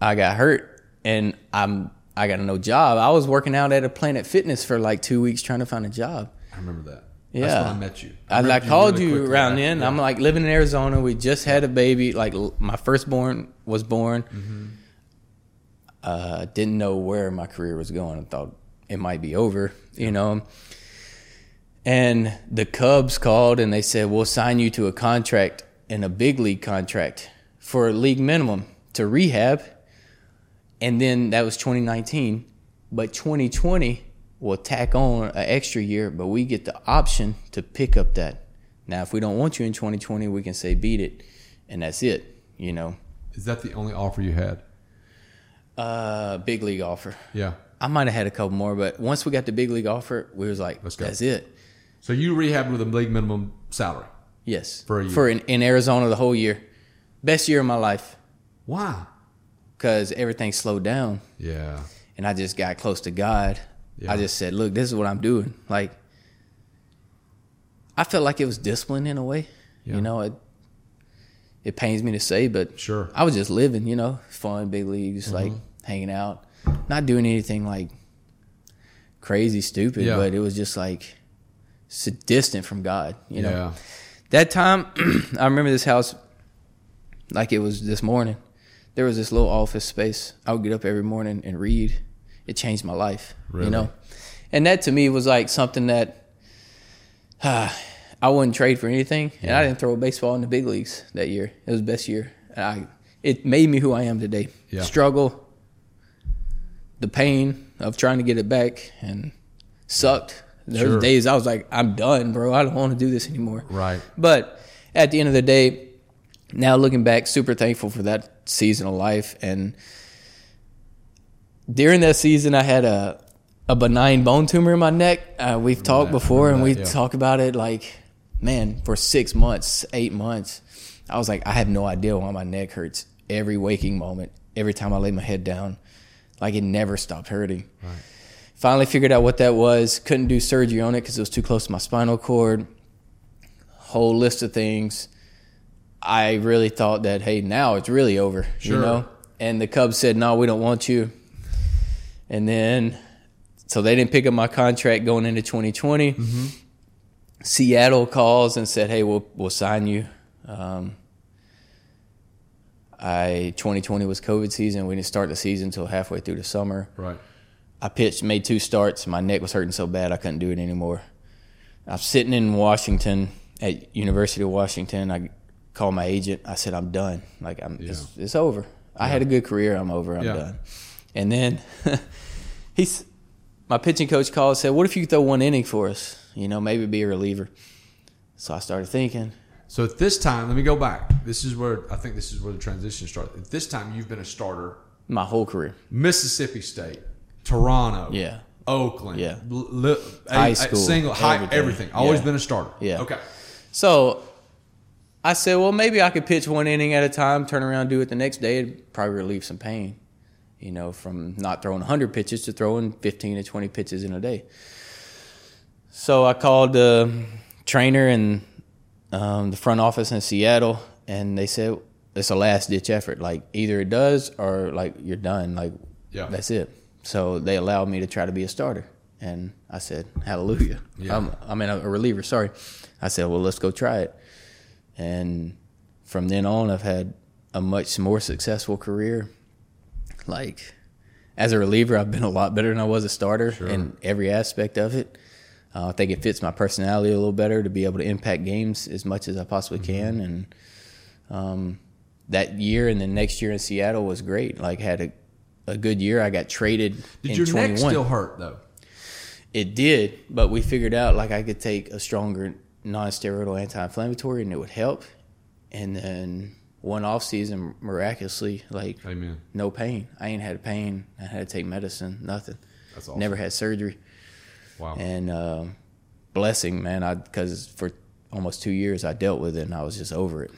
I got hurt and I'm I got a no job. I was working out at a Planet Fitness for like two weeks trying to find a job. I remember that. Yeah, That's when I met you. I, remember like called really you around then. yeah. I'm like living in Arizona. We just had a baby. Like my firstborn was born. Mm-hmm. Uh, didn't know where my career was going. I thought it might be over. You know. And the Cubs called and they said, "We'll sign you to a contract in a big league contract for a league minimum to rehab." And then that was 2019, but 2020 will tack on an extra year, but we get the option to pick up that. Now, if we don't want you in 2020, we can say beat it, and that's it. You know, Is that the only offer you had? uh, big league offer. Yeah. I might have had a couple more, but once we got the big league offer, we was like, Let's go. that's it. So you rehabbed with a league minimum salary. Yes, For a year. for in, in Arizona the whole year, best year of my life Why? because everything slowed down. Yeah. and I just got close to God. Yeah. I just said, "Look, this is what I'm doing." Like, I felt like it was discipline in a way. Yeah. You know, it it pains me to say, but Sure. Mm-hmm. I was just living. You know, fun, big leagues, like hanging out, not doing anything like crazy, stupid. Yeah. But it was just like so distant from God. You know, yeah. that time I remember this house like it was this morning. There was this little office space. I would get up every morning and read. It changed my life. Really? You know? And that to me was like something that ah, I wouldn't trade for anything. And I didn't throw a baseball in the big leagues that year. It was the best year. And I it made me who I am today. Yeah. Struggle, the pain of trying to get it back and sucked. Those Sure. days I was like, I'm done, bro. I don't want to do this anymore. Right. But at the end of the day, now looking back, super thankful for that season of life. And during that season, I had a a benign bone tumor in my neck. Uh, we've talked that, before, and we yeah. talk about it like, man, for six months, eight months. I was like, I have no idea why my neck hurts every waking moment, every time I lay my head down. Like it never stopped hurting. Right. Finally figured out what that was. Couldn't do surgery on it because it was too close to my spinal cord. Whole list of things. I really thought that, hey, now it's really over, you know? And the Cubs said, no, we don't want you. And then, so they didn't pick up my contract going into 2020. Mm-hmm. Seattle calls and said, hey, we'll, we'll sign you. Um, I 2020 was COVID season. We didn't start the season until halfway through the summer. Right. I pitched, made two starts. My neck was hurting so bad I couldn't do it anymore. I'm sitting in Washington at University of Washington. I called my agent. I said, "I'm done. Like I'm, it's, it's over. I had a good career. I'm over. I'm Yeah. done." And then he's my pitching coach called and said, "What if you throw one inning for us? You know, maybe be a reliever." So I started thinking, So at this time, let me go back. This is where I think this is where the transition started. At this time, you've been a starter. my whole career. Mississippi State, Toronto, Yeah. Oakland, Yeah. li- High a- school, single, high, everything. everything. Always Yeah. been a starter. Yeah. Okay. So I said, well, maybe I could pitch one inning at a time, turn around, do it the next day. It'd probably relieve some pain, you know, from not throwing 100 pitches to throwing 15 to 20 pitches in a day. So I called the trainer and um, the front office in Seattle, and they said it's a last ditch effort. Like either it does or like you're done. Like Yeah. that's it. So they allowed me to try to be a starter, and I said, "Hallelujah." Yeah. I'm, I mean, a reliever. Sorry. I said, "Well, let's go try it." And from then on, I've had a much more successful career. Like as a reliever, I've been a lot better than I was a starter Sure. in every aspect of it. Uh, I think it fits my personality a little better to be able to impact games as much as I possibly Mm-hmm. can. And um, that year and then next year in Seattle was great. Like had a, a good year. I got traded Did your 21. neck still hurt though? It did, but we figured out like I could take a stronger non-steroidal anti-inflammatory and it would help. And then one off season, miraculously, like Amen. no pain. I ain't had pain. I had to take medicine. Nothing. That's awesome. Never had surgery. Wow. And uh, blessing, man. I because for almost two years I dealt with it and I was just over it.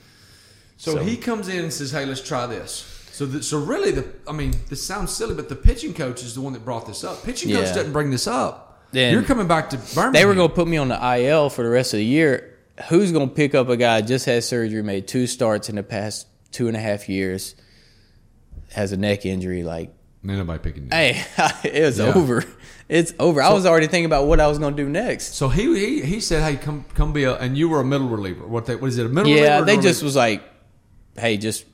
So, So- he comes in and says, "Hey, let's try this." So, the, so really, the I mean, this sounds silly, but the pitching coach is the one that brought this up. Pitching coach Yeah. doesn't bring this up. Then- You're coming back to Birmingham. They were going to put me on the IL for the rest of the year. Who's going to pick up a guy just had surgery, made two starts in the past two and a half years, has a neck injury? Like, nobody picking. hey, it was Yeah. over. It's over. I was already thinking about what I was going to do next. So he, he he said, "Hey, come come be a," and you were a middle reliever. What they what is it? A middle Yeah, they just reliever? was like, hey, just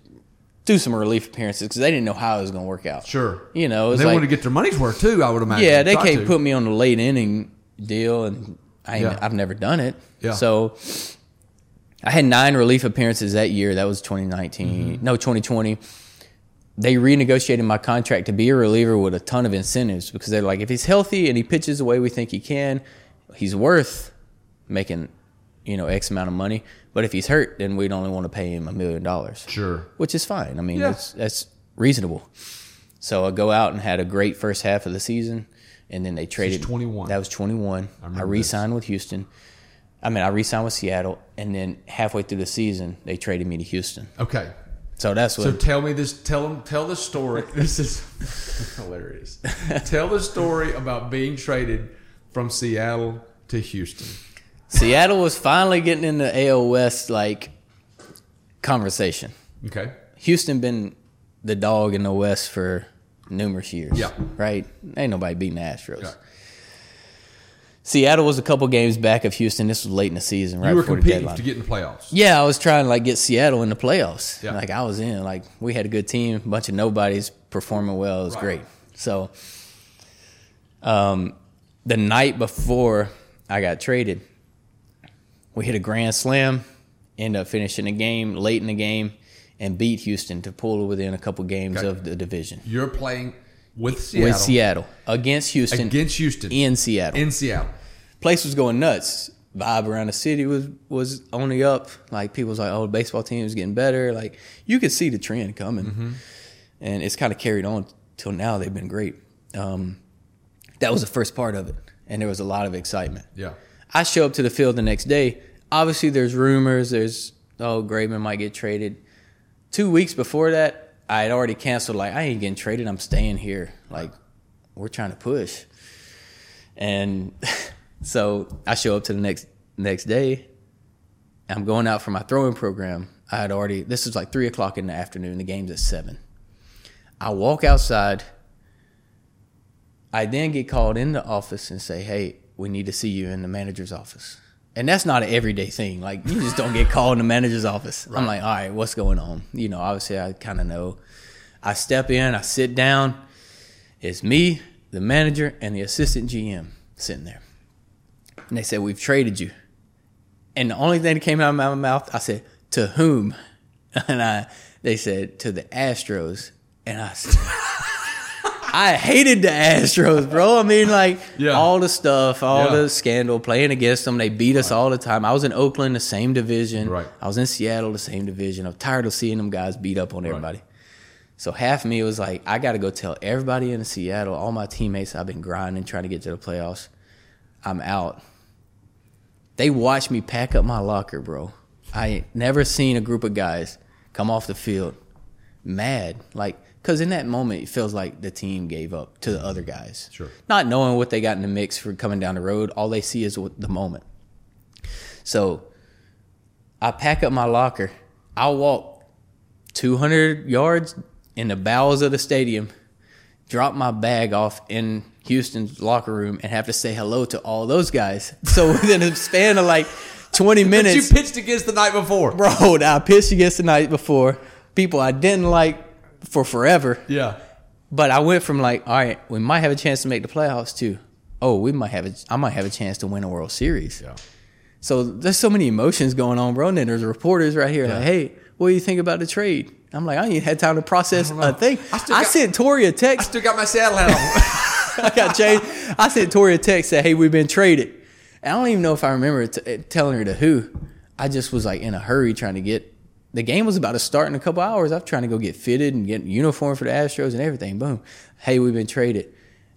do some relief appearances because they didn't know how it was going to work out. sure. You know, it was they like, wanted to get their money's worth too. I would imagine. Yeah, they can't to. put me on the late inning deal, and I Yeah. I've never done it. Yeah. So I had nine relief appearances that year. That was 2019. Mm-hmm. No, 2020. They renegotiated my contract to be a reliever with a ton of incentives because they're like, if he's healthy and he pitches the way we think he can, he's worth making, you know, X amount of money. But if he's hurt, then we'd only want to pay him a million dollars Sure. which is fine. I mean, Yeah. that's that's reasonable. So I go out and had a great first half of the season, and then they traded. 21. That was twenty one. I, remember re-signed with Houston. I mean, I re-signed with Seattle, and then halfway through the season, they traded me to Houston. Okay. So that's what. So tell me this. Tell them. Tell the story. This is hilarious. tell the story about being traded from Seattle to Houston. Seattle was finally getting in the AL West like conversation. Okay. Houston been the dog in the West for numerous years. Yeah. Right? Ain't nobody beating the Astros. Yeah. Seattle was a couple games back of Houston. This was late in the season, right you were before the competing deadline. to get in the playoffs. yeah, I was trying to like get Seattle in the playoffs. Yeah. Like I was in. Like we had a good team, a bunch of nobodies performing well. It was Right. great. So, um, the night before I got traded, we hit a grand slam. End up finishing the game late in the game and beat Houston to pull within a couple games Okay. of the division. You're playing. with Seattle, with Seattle against Houston against Houston in Seattle. in Seattle. Place was going nuts. Vibe around the city was was on the up. Like people was like, "Oh, the baseball team is getting better." Like you could see the trend coming, Mm-hmm. and it's kind of carried on till now. They've been great. Um, that was the first part of it, and there was a lot of excitement. Yeah, I show up to the field the next day. Obviously, there's rumors. There's oh, Graveman might get traded. Two weeks before that, I had already canceled. Like I ain't getting traded. I'm staying here. Like we're trying to push. And so I show up to the next next day. I'm going out for my throwing program. I had already. This is like three o'clock in the afternoon. The game's at seven. I walk outside. I then get called in the office and say, "Hey, we need to see you in the manager's office." And that's not an everyday thing. Like you just don't get called in the manager's office. I'm like, "All right, what's going on?" You know, obviously I kind of know. I step in, I sit down. It's me, the manager, and the assistant GM sitting there. And they said, We've traded you. And the only thing that came out of my mouth, I said, To whom? And I they said, To the Astros. And I said, I hated the Astros, bro. I mean, like Yeah. all the stuff, all Yeah. the scandal, playing against them. They beat us all the time. I was in Oakland, the same division. Right. I was in Seattle, the same division. I'm tired of seeing them guys beat up on everybody. So half of me was like, I got to go tell everybody in Seattle, all my teammates, I've been grinding, trying to get to the playoffs. I'm out. They watched me pack up my locker, bro. I ain't never seen a group of guys come off the field mad, like, because in that moment it feels like the team gave up to the other guys. Sure. Not knowing what they got in the mix for coming down the road, all they see is what- the moment. So I pack up my locker. I'll walk 200 yards in the bowels of the stadium, drop my bag off in Houston's locker room, and have to say hello to all those guys. So within a span of like 20 but minutes, you pitched against the night before. bro, I pitched against the night before. People I didn't like for forever. Yeah, But I went from like, all right, we might have a chance to make the playoffs to, oh, we might have a, I might have a chance to win a World Series. yeah. So there's so many emotions going on, bro. And then there's reporters right here Yeah. like, hey, what do you think about the trade? I'm like, I ain't had time to process I a thing. I I, got- sent Tori a text. still got my Seattle hat on. I got changed. I sent Tori a text said, hey, we've been traded. And I don't even know if I remember t- telling her to who. I just was like in a hurry trying to get. The game was about to start in a couple hours. I'm trying to go get fitted and get uniform for the Astros and everything. Boom. Hey, we've been traded.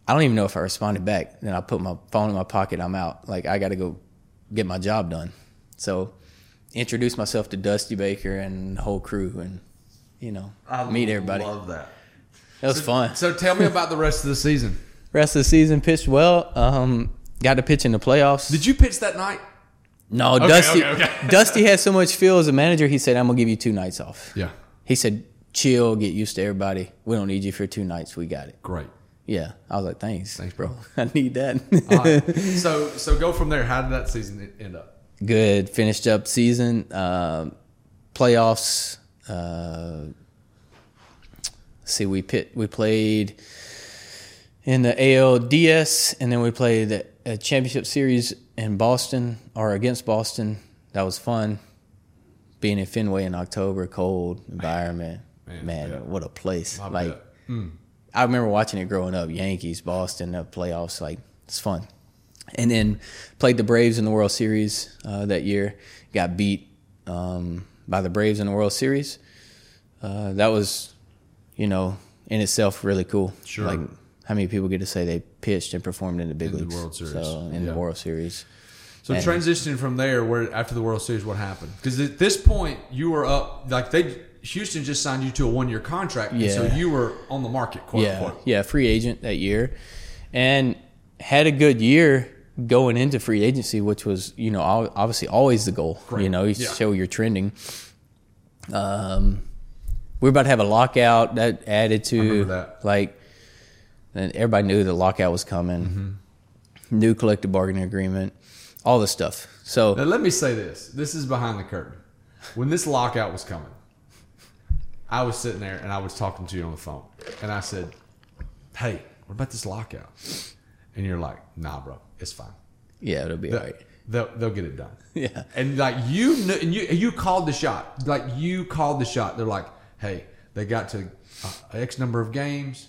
I don't even know if I responded back. Then I put my phone in my pocket. I'm out. Like I got to go get my job done. So introduce myself to Dusty Baker and the whole crew, and you know meet everybody. Love that. That was fun. So tell me about the rest of the season. Rest of the season pitched well. Um, got to pitch in the playoffs. Did you pitch that night? No, Dusty. okay, okay. Dusty had so much feel as a manager. He said, "I'm gonna give you two nights off." Yeah. He said, "Chill, get used to everybody. We don't need you for two nights. We got it." Great. Yeah, I was like, "Thanks, Thanks, bro. I need that." Right. so so go from there. How did that season end up? Good. Finished up season, um, playoffs. Uh, see, we pit we played in the ALDS, and then we played the uh, championship series in Boston or against Boston. That was fun. Being in Fenway in October, cold environment. Man, Man, what a place! Like bet. I remember watching it growing up. Yankees, Boston, the playoffs. Like it's fun. And then played the Braves in the World Series uh, that year. Got beat um, by the Braves in the World Series. Uh, that was, you know, in itself really cool. Sure. Like how many people get to say they pitched and performed in the big In the leagues? World Series. So in Yeah. the World Series. So And- transitioning from there, where after the World Series, what happened? Because at this point, you were up. Like they, Houston just signed you to a one-year contract, and so you were on the market, quote yeah, unquote. yeah, free agent that year, and had a good year going into free agency, which was you know obviously always the goal. Great. You know, you Yeah. show you're trending. Um, we are about to have a lockout that added to that. like, and everybody knew the lockout was coming. Mm-hmm. New collective bargaining agreement, all this stuff. So Now let me say this: this is behind the curtain. When this lockout was coming, I was sitting there and I was talking to you on the phone, and I said, "Hey, what about this lockout?" And you're like, "Nah, bro, it's fine. yeah, it'll be They'll, all right. they'll, they'll get it done." Yeah. And like you, kn- and you, you called the shot. Like you called the shot. They're like, "Hey, they got to uh, X number of games.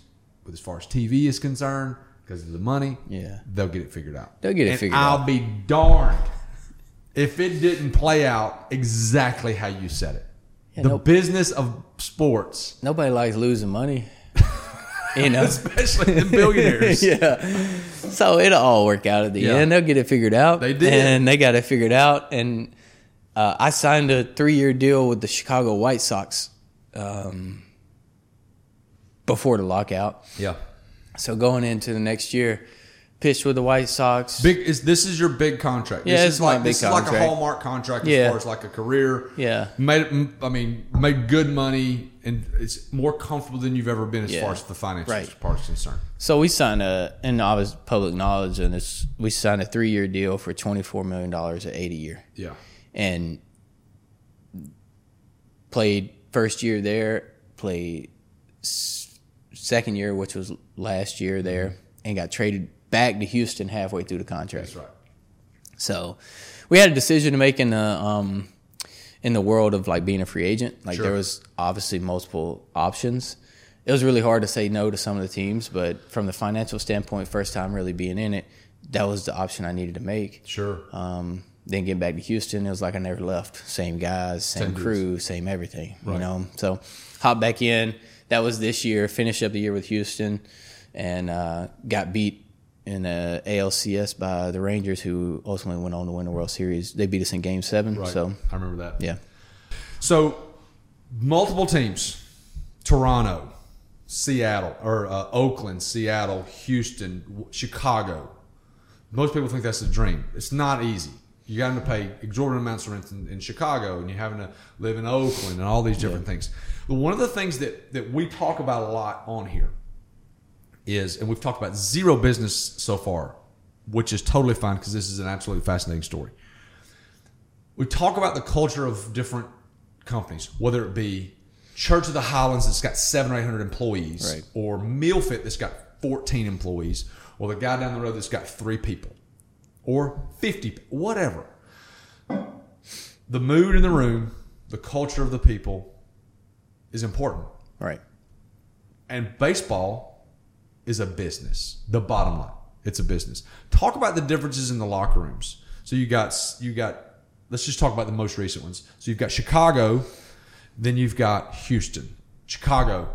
But as far as TV is concerned, because of the money, Yeah. they'll get it figured out. They'll get it and figured I'll out. be darned if it didn't play out exactly how you said it. Yeah, the nope. business of sports, Nobody likes losing money. You know, especially the billionaires. yeah. So it'll all work out at the Yeah. end. They'll get it figured out. They did. and they got it figured out. And uh, I signed a three-year deal with the Chicago White Sox um, before the lockout. yeah. So going into the next year, pitched with the White Sox. Big is this is your big contract. Yeah, this it's is like this is like a hallmark contract as Yeah. far as like a career. Yeah. made I mean made good money and it's more comfortable than you've ever been as Yeah. far as the financial Right. part is concerned. So we signed a, and I was public knowledge, and it's we signed a three-year deal for twenty-four million dollars at eight a year. Yeah, and played first year there, played second year, which was last year there, and got traded back to Houston halfway through the contract. that's right. So we had a decision to make in the um, in the world of like being a free agent. Like Sure. there was obviously multiple options. It was really hard to say no to some of the teams, but from the financial standpoint, first time really being in it, that was the option I needed to make. Sure. Um, then getting back to Houston, it was like I never left. Same guys, same dudes. crew, same everything. Right. You know, so hop back in. That was this year. Finished up the year with Houston, and uh, got beat in the ALCS by the Rangers, who ultimately went on to win the World Series. They beat us in Game Seven. Right. So I remember that. yeah, So multiple teams: Toronto, Seattle, or uh, Oakland, Seattle, Houston, Chicago. Most people think that's a dream. It's not easy. You got to pay exorbitant amounts of rent in, in Chicago, and you're having to live in Oakland, and all these different things. One of the things that that we talk about a lot on here is, and we've talked about zero business so far, which is totally fine because this is an absolutely fascinating story we talk about the culture of different companies, whether it be Church of the Highlands that's got seven or eight hundred employees, Right. or Mealfit that's got fourteen employees, or the guy down the road that's got three people, or fifty, whatever. The mood in the room, the culture of the people, is important, right. and baseball is a business. The bottom line, it's a business. Talk about the differences in the locker rooms. So you got you got. Let's just talk about the most recent ones. So you've got Chicago, then you've got Houston. Chicago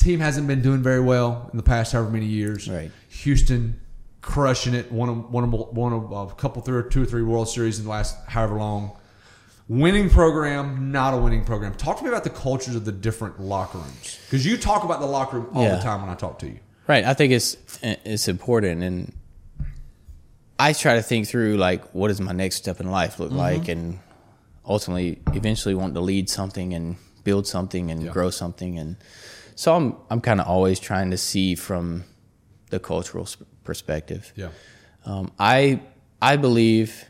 team hasn't been doing very well in the past however many years. Right. Houston crushing it. One of one of one of a couple three two or three World Series in the last however long. Winning program, not a winning program. Talk to me about the cultures of the different locker rooms because you talk about the locker room all Yeah. the time when I talk to you. Right. I think it's it's important, and I try to think through like what does my next step in life look like, and ultimately, eventually, want to lead something and build something and Yeah. grow something, and so I'm I'm kind of always trying to see from the cultural perspective. Yeah, Um, I I believe,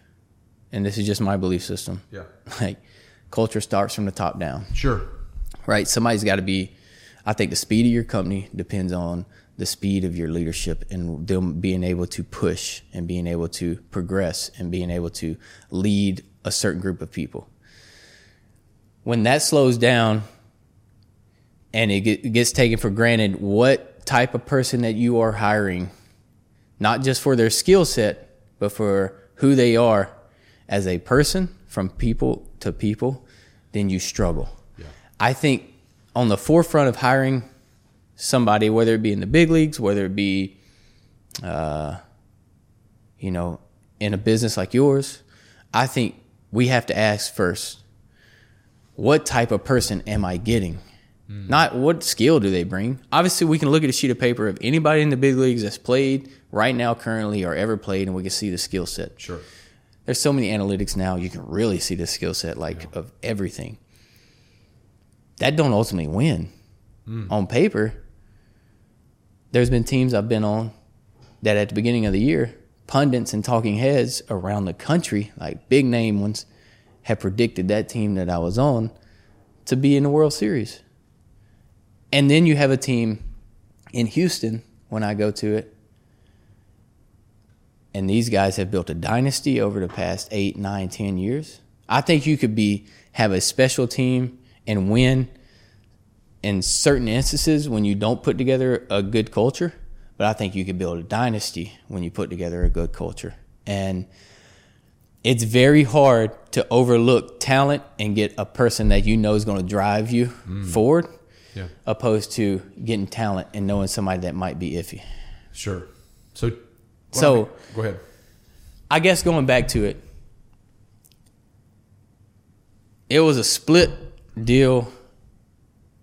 and this is just my belief system. yeah, Like culture starts from the top down sure. right? Somebody's got to be. I think the speed of your company depends on the speed of your leadership and them being able to push and being able to progress and being able to lead a certain group of people. When that slows down and it gets taken for granted, what type of person that you are hiring, not just for their skill set, but for who they are as a person from people to people, then you struggle. Yeah. I think on the forefront of hiring somebody, whether it be in the big leagues, whether it be, uh, you know, in a business like yours, I think we have to ask first, what type of person am I getting? Not what skill do they bring. Obviously, we can look at a sheet of paper of anybody in the big leagues that's played right now, currently, or ever played, and we can see the skill set Sure. There's so many analytics now you can really see the skill set like of everything. That don't ultimately win. Mm. On paper there's been teams i've been on that at the beginning of the year pundits and talking heads around the country like big name ones have predicted that team that i was on to be in the world series. And then you have a team in houston when i go to it and these guys have built a dynasty over the past eight, nine, ten years. I think you could be have a special team and win in certain instances when you don't put together a good culture, but I think you could build a dynasty when you put together a good culture. And it's very hard to overlook talent and get a person that you know is going to drive you mm. forward Yeah. opposed to getting talent and knowing somebody that might be iffy. Sure. So. So- go ahead. I guess going back to it, it was a split deal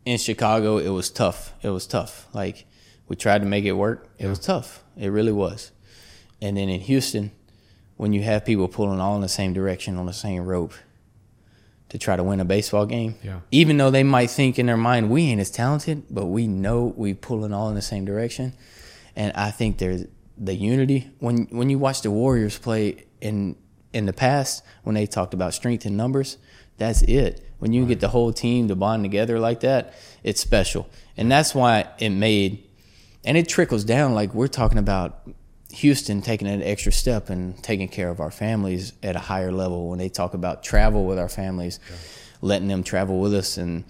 in Chicago. It was tough. It was tough. Like we tried to make it work. It was tough. It really was. And then in Houston, when you have people pulling all in the same direction on the same rope to try to win a baseball game, Yeah. even though they might think in their mind we ain't as talented, but we know we pulling all in the same direction. And I think there's the unity when when you watch the Warriors play in in the past when they talked about strength in numbers, that's it. When you get the whole team to bond together like that, it's special. And that's why it made and it trickles down like we're talking about Houston taking an extra step and taking care of our families at a higher level when they talk about travel with our families, letting them travel with us and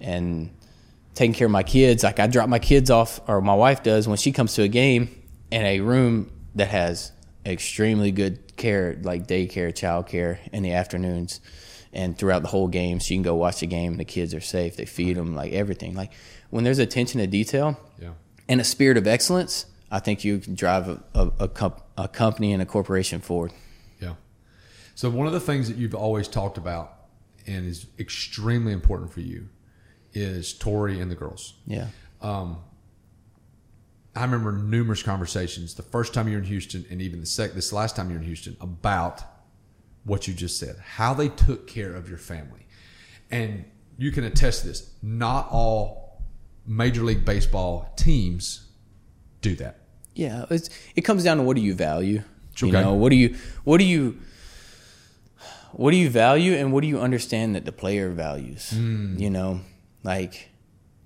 and taking care of my kids. Like I drop my kids off, or my wife does when she comes to a game in a room that has extremely good care, like daycare, childcare in the afternoons, and throughout the whole game, So you can go watch the game. The kids are safe. They feed them, like everything. Like when there's attention to detail Yeah. and a spirit of excellence, I think you can drive a, a, a, comp, a company and a corporation forward. Yeah. So one of the things that you've always talked about and is extremely important for you is Tori and the girls. Yeah. Um, I remember numerous conversations the first time you're in Houston and even the sec this last time you're in Houston about what you just said, how they took care of your family. And you can attest to this. Not all Major League Baseball teams do that. Yeah, it's, it comes down to what do you value? You Okay. know, what do you what do you what do you value and what do you understand that the player values? Hmm. You know, like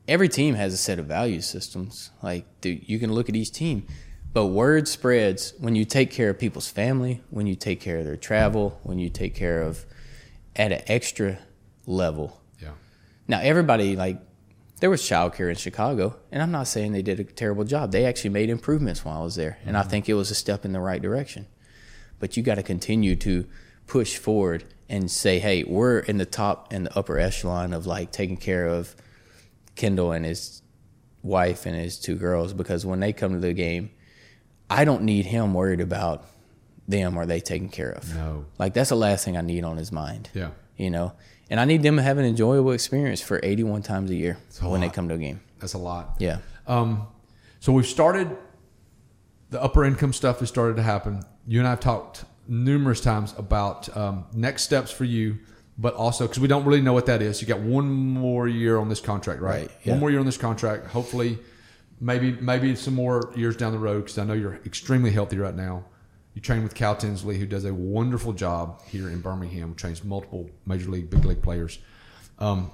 every team has a set of value systems. Like dude, you can look at each team, but word spreads when you take care of people's family, when you take care of their travel, when you take care of at an extra level. Yeah. Now everybody like there was childcare in Chicago, and I'm not saying they did a terrible job. They actually made improvements while I was there, and I mm-hmm. think it was a step in the right direction. But you got to continue to push forward and say, "Hey, we're in the top and the upper echelon of like taking care of Kendall and his wife and his two girls because when they come to the game, I don't need him worried about them or they taken care of. No. Like that's the last thing I need on his mind Yeah. you know. And I need them to have an enjoyable experience for 81 times a year a when they come to a game. That's a lot. Yeah. Um, so we've started the upper income stuff has started to happen. You and I have talked numerous times about um, next steps for you, but also because we don't really know what that is. You got one more year on this contract, right? Right, yeah. One more year on this contract. Hopefully, maybe maybe some more years down the road. Because I know you're extremely healthy right now. You train with Cal Tinsley, who does a wonderful job here in Birmingham. Trains multiple major league, big league players. Um,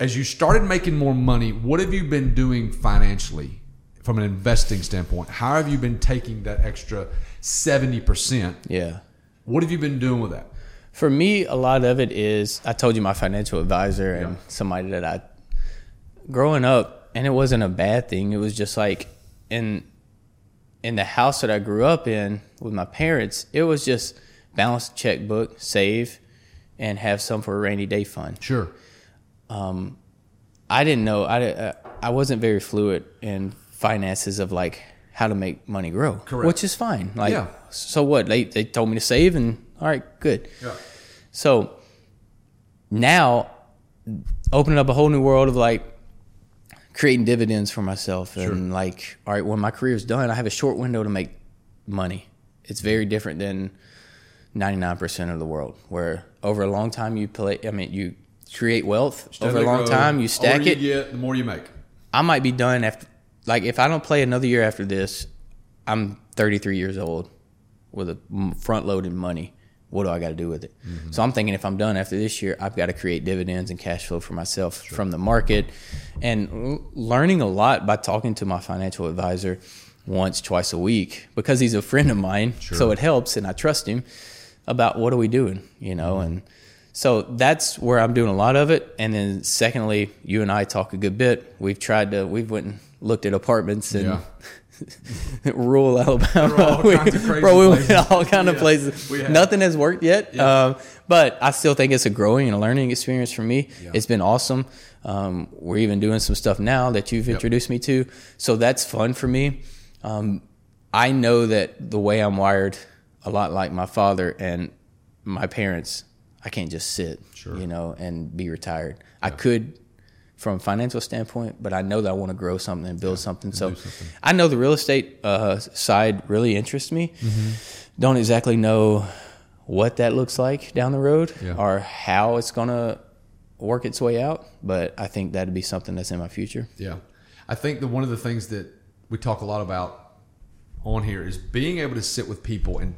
as you started making more money, what have you been doing financially from an investing standpoint? How have you been taking that extra 70%? Yeah. What have you been doing with that? For me, a lot of it is I told you my financial advisor and Yeah. somebody that I growing up, and it wasn't a bad thing. It was just like in in the house that I grew up in with my parents, it was just balance checkbook, save, and have some for a rainy day fund. Sure. Um, I didn't know I uh, I wasn't very fluid in finances of like how to make money grow, Correct. which is fine. Like, Yeah. so what? They they told me to save, and all right, good. Yeah. So now, opening up a whole new world of like creating dividends for myself, and like, all right, when my career is done, I have a short window to make money. It's very different than ninety nine percent of the world, where over a long time you play. I mean, you create wealth over a long time. You stack it. Get, the more you make. I might be done after, like, if I don't play another year after this, I'm 33 years old with a front loaded money. What do I got to do with it? Mm-hmm. So I'm thinking if I'm done after this year, I've got to create dividends and cash flow for myself from the market and learning a lot by talking to my financial advisor once, twice a week because he's a friend of mine. So it helps and I trust him about what are we doing, you know, mm-hmm. and So that's where I'm doing a lot of it. And then secondly, you and I talk a good bit. We've tried to we've went and looked at apartments and Yeah. rural Alabama. all We- kinds of crazy bro, we went places. all kind of Yeah, places. Nothing has worked yet. Yeah. Um, but I still think it's a growing and a learning experience for me. Yeah. It's been awesome. Um, we're even doing some stuff now that you've Yep. introduced me to. So that's fun for me. Um, I know that the way I'm wired, a lot like my father and my parents, I can't just sit, Sure. you know, and be retired. I could from a financial standpoint, but I know that I want to grow something and build something. So something. I know the real estate uh, side really interests me. Mm-hmm. Don't exactly know what that looks like down the road Yeah. or how it's going to work its way out, but I think that'd be something that's in my future. Yeah. I think that one of the things that we talk a lot about on here is being able to sit with people and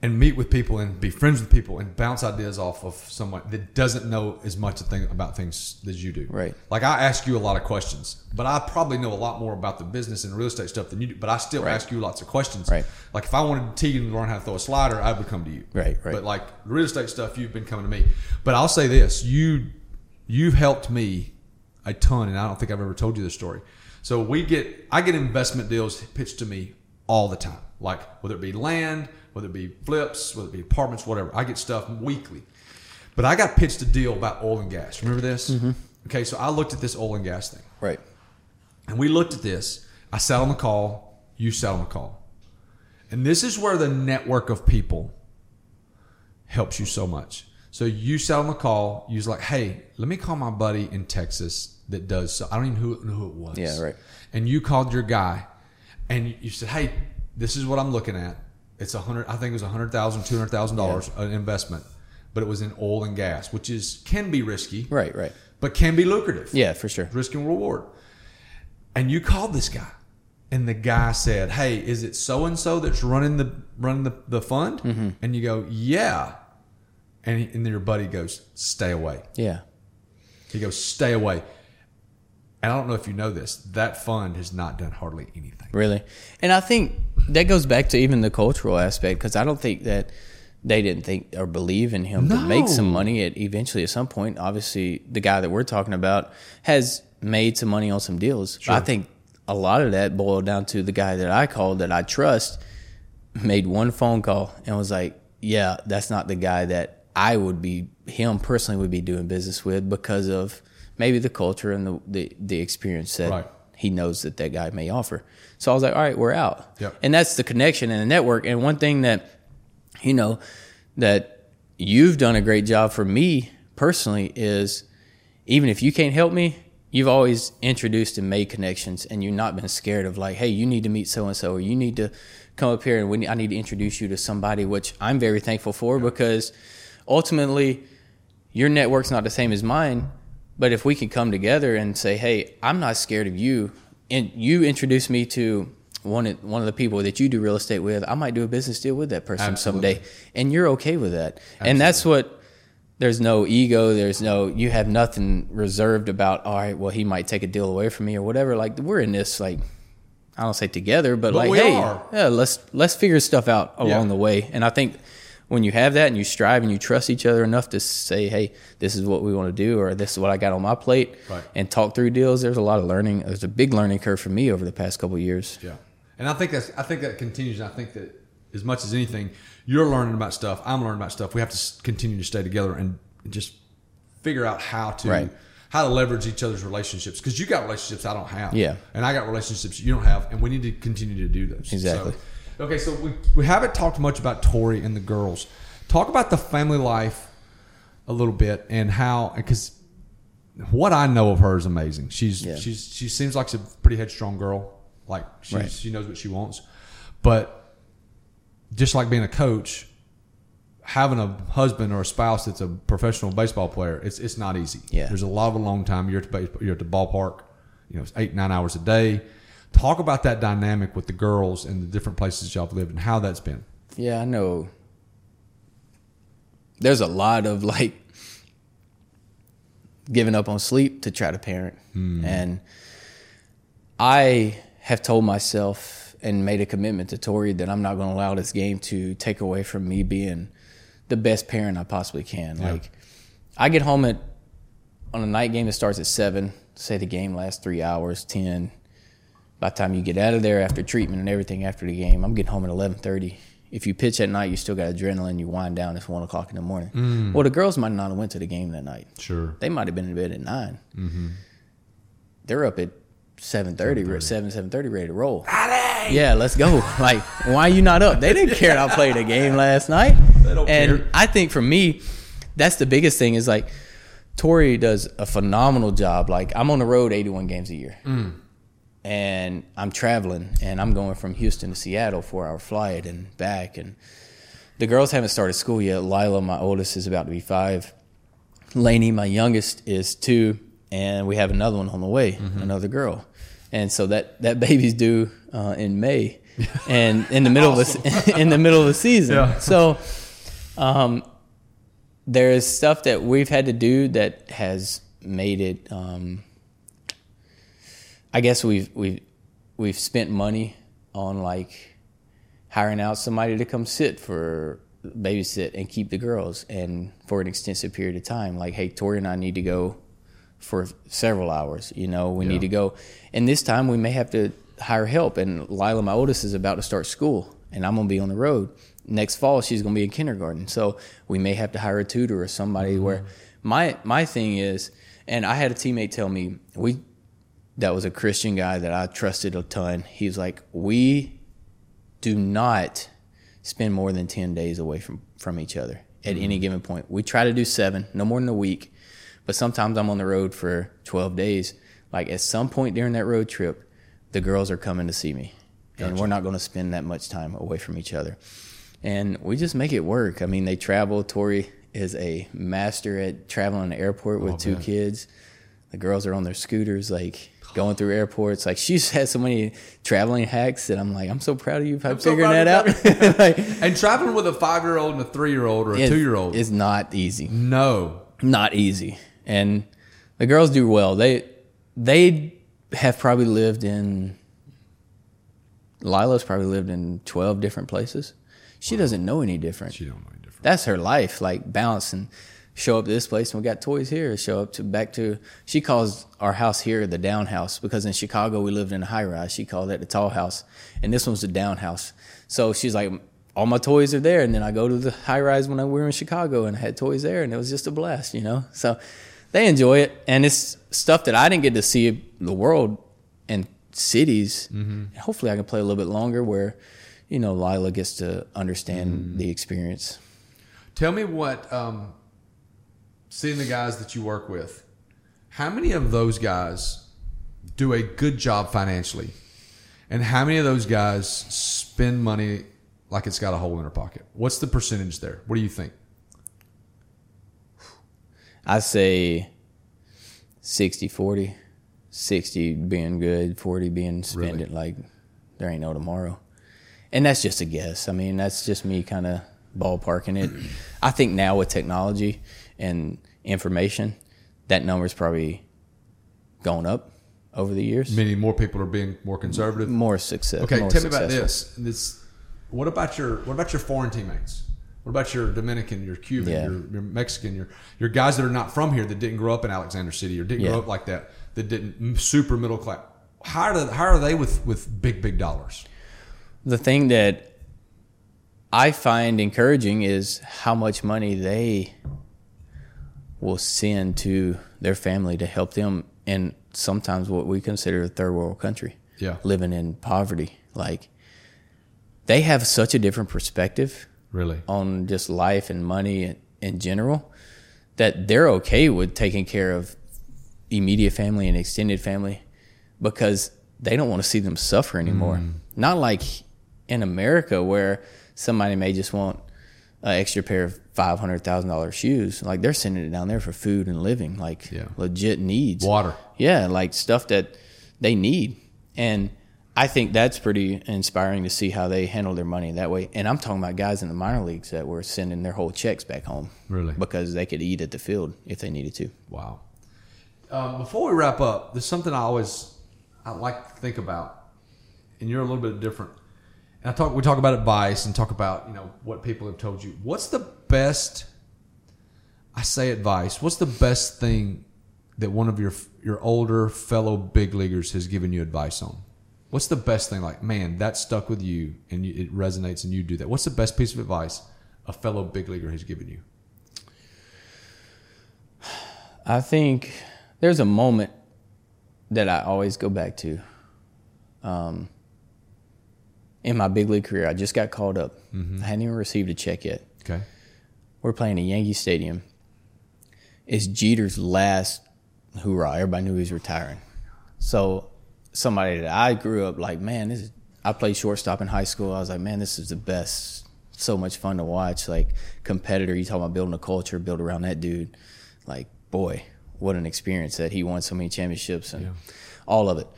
and meet with people and be friends with people and bounce ideas off of someone that doesn't know as much thing about things as you do. Right. Like I ask you a lot of questions, but I probably know a lot more about the business and real estate stuff than you do. But I still Right. ask you lots of questions. Right. Like if I wanted Tegan to learn how to throw a slider, I would come to you. Right, right. But like real estate stuff, you've been coming to me. But I'll say this: you you've helped me a ton, and I don't think I've ever told you this story. So we get I get investment deals pitched to me all the time, like whether it be land, whether it be flips, whether it be apartments, whatever. I get stuff weekly. But I got pitched a deal about oil and gas. Remember this? Mm-hmm. Okay, so I looked at this oil and gas thing. Right. And we looked at this. I sat on the call. You sat on the call. And this is where the network of people helps you so much. So you sat on the call. You was like, "Hey, let me call my buddy in Texas that does." So I don't even know who, know who it was. Yeah, right. And you called your guy, and you said, "Hey, this is what I'm looking at. It's a hundred. I think it was a hundred thousand, two hundred thousand dollars an investment, but it was in oil and gas, which is can be risky, Right, right. but can be lucrative Yeah, for sure. risk and reward. And you called this guy, and the guy said, "Hey, is it so and so that's running the running the, the fund?" Mm-hmm. And you go, "Yeah." And, he, and then your buddy goes, "Stay away." Yeah. He goes, "Stay away." And I don't know if you know this, that fund has not done hardly anything. Really. And I think that goes back to even the cultural aspect because I don't think that they didn't think or believe in him to make some money at eventually at some point. Obviously, the guy that we're talking about has made some money on some deals. But I think a lot of that boiled down to the guy that I called that I trust made one phone call and was like, "Yeah, that's not the guy that I would be him personally would be doing business with because of maybe the culture and the the, the experience that Right. he knows that that guy may offer." So I was like, "All right, we're out." Yep. And that's the connection and the network. And one thing that you know that you've done a great job for me personally is even if you can't help me, you've always introduced and made connections, and you've not been scared of like, hey, you need to meet so and so, or you need to come up here, and we, I need to introduce you to somebody, which I'm very thankful for because ultimately your network's not the same as mine. But if we can come together and say, hey, I'm not scared of you, and you introduce me to one of, one of the people that you do real estate with, I might do a business deal with that person Absolutely. someday, and you're okay with that. And that's what there's no ego. There's no you have nothing reserved about. All right, well he might take a deal away from me or whatever. Like we're in this like I don't say together, but, But like hey, are. yeah, let's let's figure stuff out along Yeah. the way. And I think when you have that and you strive and you trust each other enough to say, hey, this is what we want to do, or this is what I got on my plate, Right. and talk through deals. There's a lot of learning. There's a big learning curve for me over the past couple of years. Yeah, and I think that's I think that continues. And I think that as much as anything, you're learning about stuff. I'm learning about stuff. We have to continue to stay together and just figure out how to Right. how to leverage each other's relationships because you got relationships I don't have. Yeah. and I got relationships you don't have, and we need to continue to do those. Exactly. So, okay, so we we haven't talked much about Tori and the girls. Talk about the family life a little bit and how because what I know of her is amazing. She's Yeah. she's she seems like a pretty headstrong girl. Like she's, Right. she knows what she wants, but just like being a coach, having a husband or a spouse that's a professional baseball player, it's it's not easy. Yeah. there's a lot of alone time. You're at the base, you're at the ballpark, you know, it's eight nine hours a day. Talk about that dynamic with the girls and the different places y'all have lived and how that's been. Yeah, I know. There's a lot of like giving up on sleep to try to parent. Hmm. And I have told myself and made a commitment to Tori that I'm not going to allow this game to take away from me being the best parent I possibly can. Like I get home at on a night game that starts at seven. Say the game lasts three hours, ten. By the time you get out of there after treatment and everything after the game, I'm getting home at eleven thirty. If you pitch at night, you still got adrenaline. You wind down. It's one o'clock in the morning. Mm. Well, the girls might not have went to the game that night. Sure. They might have been in bed at 9 mm-hmm. They're up at seven thirty, seven seven thirty, ready to roll. Yeah, let's go. Like, why are you not up? They didn't care I played a game last night. They don't and care. I think for me, that's the biggest thing is like Tori does a phenomenal job. Like I'm on the road 81 games a year. Mm. And I'm traveling and I'm going from Houston to Seattle, four hour flight and back. And the girls haven't started school yet. Lila, my oldest, is about to be five. Lainey, my youngest, is two, and we have another one on the way, Mm-hmm. another girl. And so that, that baby's due uh, in May, and in the middle of the, in the middle of the season. Yeah. So, um, there is stuff that we've had to do that has made it. Um, I guess we've we've we've spent money on like hiring out somebody to come sit for babysit and keep the girls and for an extensive period of time. Like, hey, Tori and I need to go for several hours. You know, we Yeah. need to go, and this time we may have to hire help. And Lila, my oldest, is about to start school, and I'm gonna be on the road. Next fall, she's gonna be in kindergarten, so we may have to hire a tutor or somebody. Mm-hmm. Where my my thing is, and I had a teammate tell me we that was a Christian guy that I trusted a ton. He was like, "We do not spend more than 10 days away from, from each other at any mm-hmm. given point. We try to do seven, no more than a week, but sometimes I'm on the road for 12 days. Like at some point during that road trip, the girls are coming to see me, and we're not going to spend that much time away from each other. And we just make it work. I mean, they travel. Tori is a master at traveling in the airport oh, with two bet. kids. The girls are on their scooters, like going through airports. Like she's had so many traveling hacks that I'm like, I'm so proud of you for so figuring proud that out. like, And traveling with a five year old and a three year old or a two year old. is not easy. No. Not easy. And the girls do well. They they have probably lived in Lila's probably lived in twelve different places. She doesn't know any different. She don't know any different. That's her life, like balancing. Show up to this place and we got toys here. Show up to back to. She calls our house here the down house because in Chicago we lived in a high rise. She called it the tall house, and this one's the down house. So she's like, all my toys are there, and then I go to the high rise when I, we were in Chicago and I had toys there, and it was just a blast, you know. So they enjoy it, and it's stuff that I didn't get to see the world and cities. And hopefully, I can play a little bit longer where, you know, Lila gets to understand the experience. Tell me what, um, seeing the guys that you work with, how many of those guys do a good job financially? And how many of those guys spend money like it's got a hole in their pocket? What's the percentage there? What do you think? I say 60 40. 60 being good, 40 being spend Really? it like there ain't no tomorrow. And that's just a guess. I mean, that's just me kind of ballparking it. I think now with technology and information, that number's probably going up over the years. Meaning more people are being more conservative. More success. Okay, more tell me about this. This. What about your What about your foreign teammates? What about your Dominican, your Cuban, Yeah. your, your Mexican, your your guys that are not from here that didn't grow up in Alexander City or didn't Yeah. grow up like that, that didn't super middle class? How are how are they with with big big dollars? the thing that I find encouraging is how much money they will send to their family to help them in sometimes what we consider a third world country. Yeah. Living in poverty. Like they have such a different perspective Really? on just life and money in, in general that they're okay with taking care of immediate family and extended family because they don't want to see them suffer anymore. Mm. Not like in America where somebody may just want an extra pair of five hundred thousand dollars shoes. Like they're sending it down there for food and living, like Yeah. legit needs. Water. Yeah, like stuff that they need. And I think that's pretty inspiring to see how they handle their money that way. And I'm talking about guys in the minor leagues that were sending their whole checks back home. Really? Because they could eat at the field if they needed to. Wow. Um, before we wrap up, there's something I always I like to think about, and you're a little bit different. And I talk we talk about advice and talk about you know what people have told you. What's the best? I say advice. What's the best thing that one of your your older fellow big leaguers has given you advice on? What's the best thing? Like, man, that stuck with you and you, it resonates, and you do that. What's the best piece of advice a fellow big leaguer has given you? I think there's a moment that I always go back to. Um, in my big league career, I just got called up. Mm-hmm. I hadn't even received a check yet. Okay. We're playing at Yankee Stadium. It's Jeter's last hoorah. Everybody knew he was retiring. So somebody that I grew up like, man, this is. I played shortstop in high school. I was like, man, this is the best. So much fun to watch. Like competitor, you talk about building a culture, build around that dude. Like, boy, what an experience that he won so many championships and Yeah. all of it.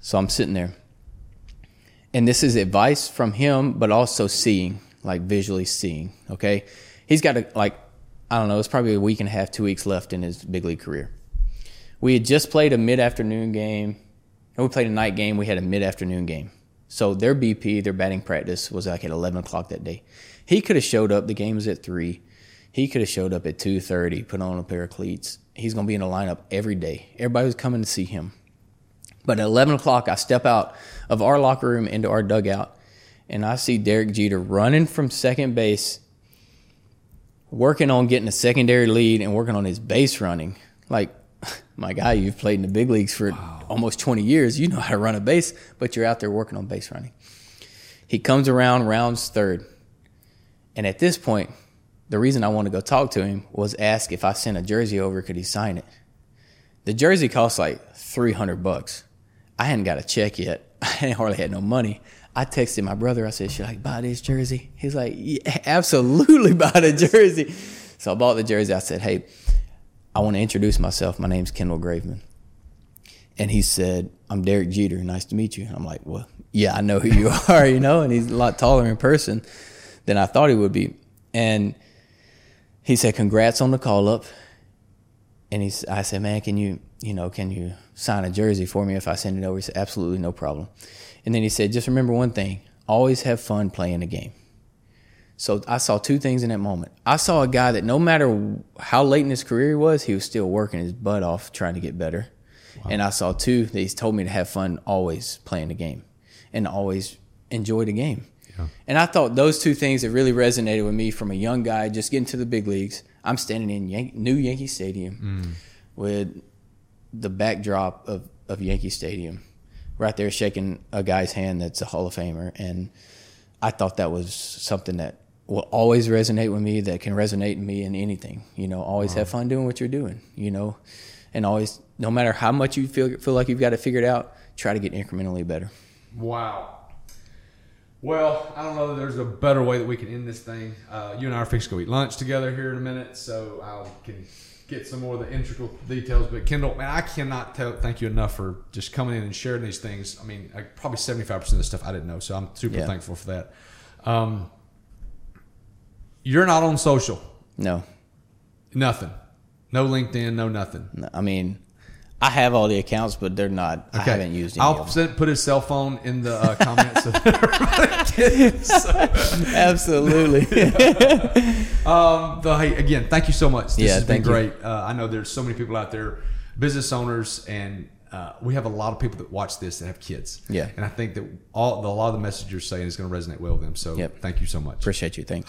So I'm sitting there, and this is advice from him, but also seeing, like visually seeing. Okay, he's got a like, I don't know, it's probably a week and a half, two weeks left in his big league career. We had just played a mid afternoon game. And we played a night game. We had a mid afternoon game. So their BP, their batting practice was like at eleven o'clock that day. He could have showed up. The game was at three. He could have showed up at two thirty, put on a pair of cleats. He's gonna be in the lineup every day. Everybody was coming to see him. But at eleven o'clock, I step out of our locker room into our dugout, and I see Derek Jeter running from second base, working on getting a secondary lead and working on his base running. Like, my guy, you've played in the big leagues for almost 20 years. You know how to run a base, but you're out there working on base running. He comes around, rounds third. And at this point, the reason I wanted to go talk to him was ask if I sent a jersey over, could he sign it? The jersey costs like 300 bucks. I hadn't got a check yet. I hardly had no money. I texted my brother. I said, "Should I buy this jersey?" He's like, yeah, "Absolutely, buy the jersey." So I bought the jersey. I said, "Hey, I want to introduce myself. My name's Kendall Graveman." And he said, "I'm Derek Jeter. Nice to meet you." I'm like, "Well, yeah, I know who you are, you know." And he's a lot taller in person than I thought he would be. And he said, "Congrats on the call up." And he's, I said, "Man, can you, you know, can you sign a jersey for me if I send it over?" He said, "Absolutely, no problem." And then he said, "Just remember one thing: always have fun playing the game." So I saw two things in that moment. I saw a guy that no matter how late in his career he was, he was still working his butt off trying to get better. And I saw two that he's told me to have fun always playing the game and always enjoy the game. Yeah. And I thought those two things that really resonated with me from a young guy just getting to the big leagues. I'm standing in Yan- new Yankee Stadium mm. with the backdrop of, of Yankee Stadium, right there shaking a guy's hand that's a Hall of Famer. And I thought that was something that will always resonate with me, that can resonate in me in anything. You know, always have fun doing what you're doing, you know, and always, no matter how much you feel, feel like you've got it figured out, try to get incrementally better. Wow. Well, I don't know that there's a better way that we can end this thing. Uh, you and I are fixing to go eat lunch together here in a minute, so I can get some more of the integral details. But Kendall, man, I cannot tell, thank you enough for just coming in and sharing these things. I mean, I, probably 75% of the stuff I didn't know, so I'm super Yeah. thankful for that. Um, you're not on social, No, nothing. No LinkedIn, no nothing. no, I mean, I have all the accounts, but they're not, I haven't used any I'll of them. send, put his cell phone in the uh, comments. so Absolutely. Um, the, hey, again, thank you so much. This Yeah, has been great. Uh, I know there's so many people out there, business owners, and uh, we have a lot of people that watch this that have kids. Yeah. and I think that all the, a lot of the message you're saying is going to resonate well with them. So, Yep. thank you so much. Appreciate you. Thanks.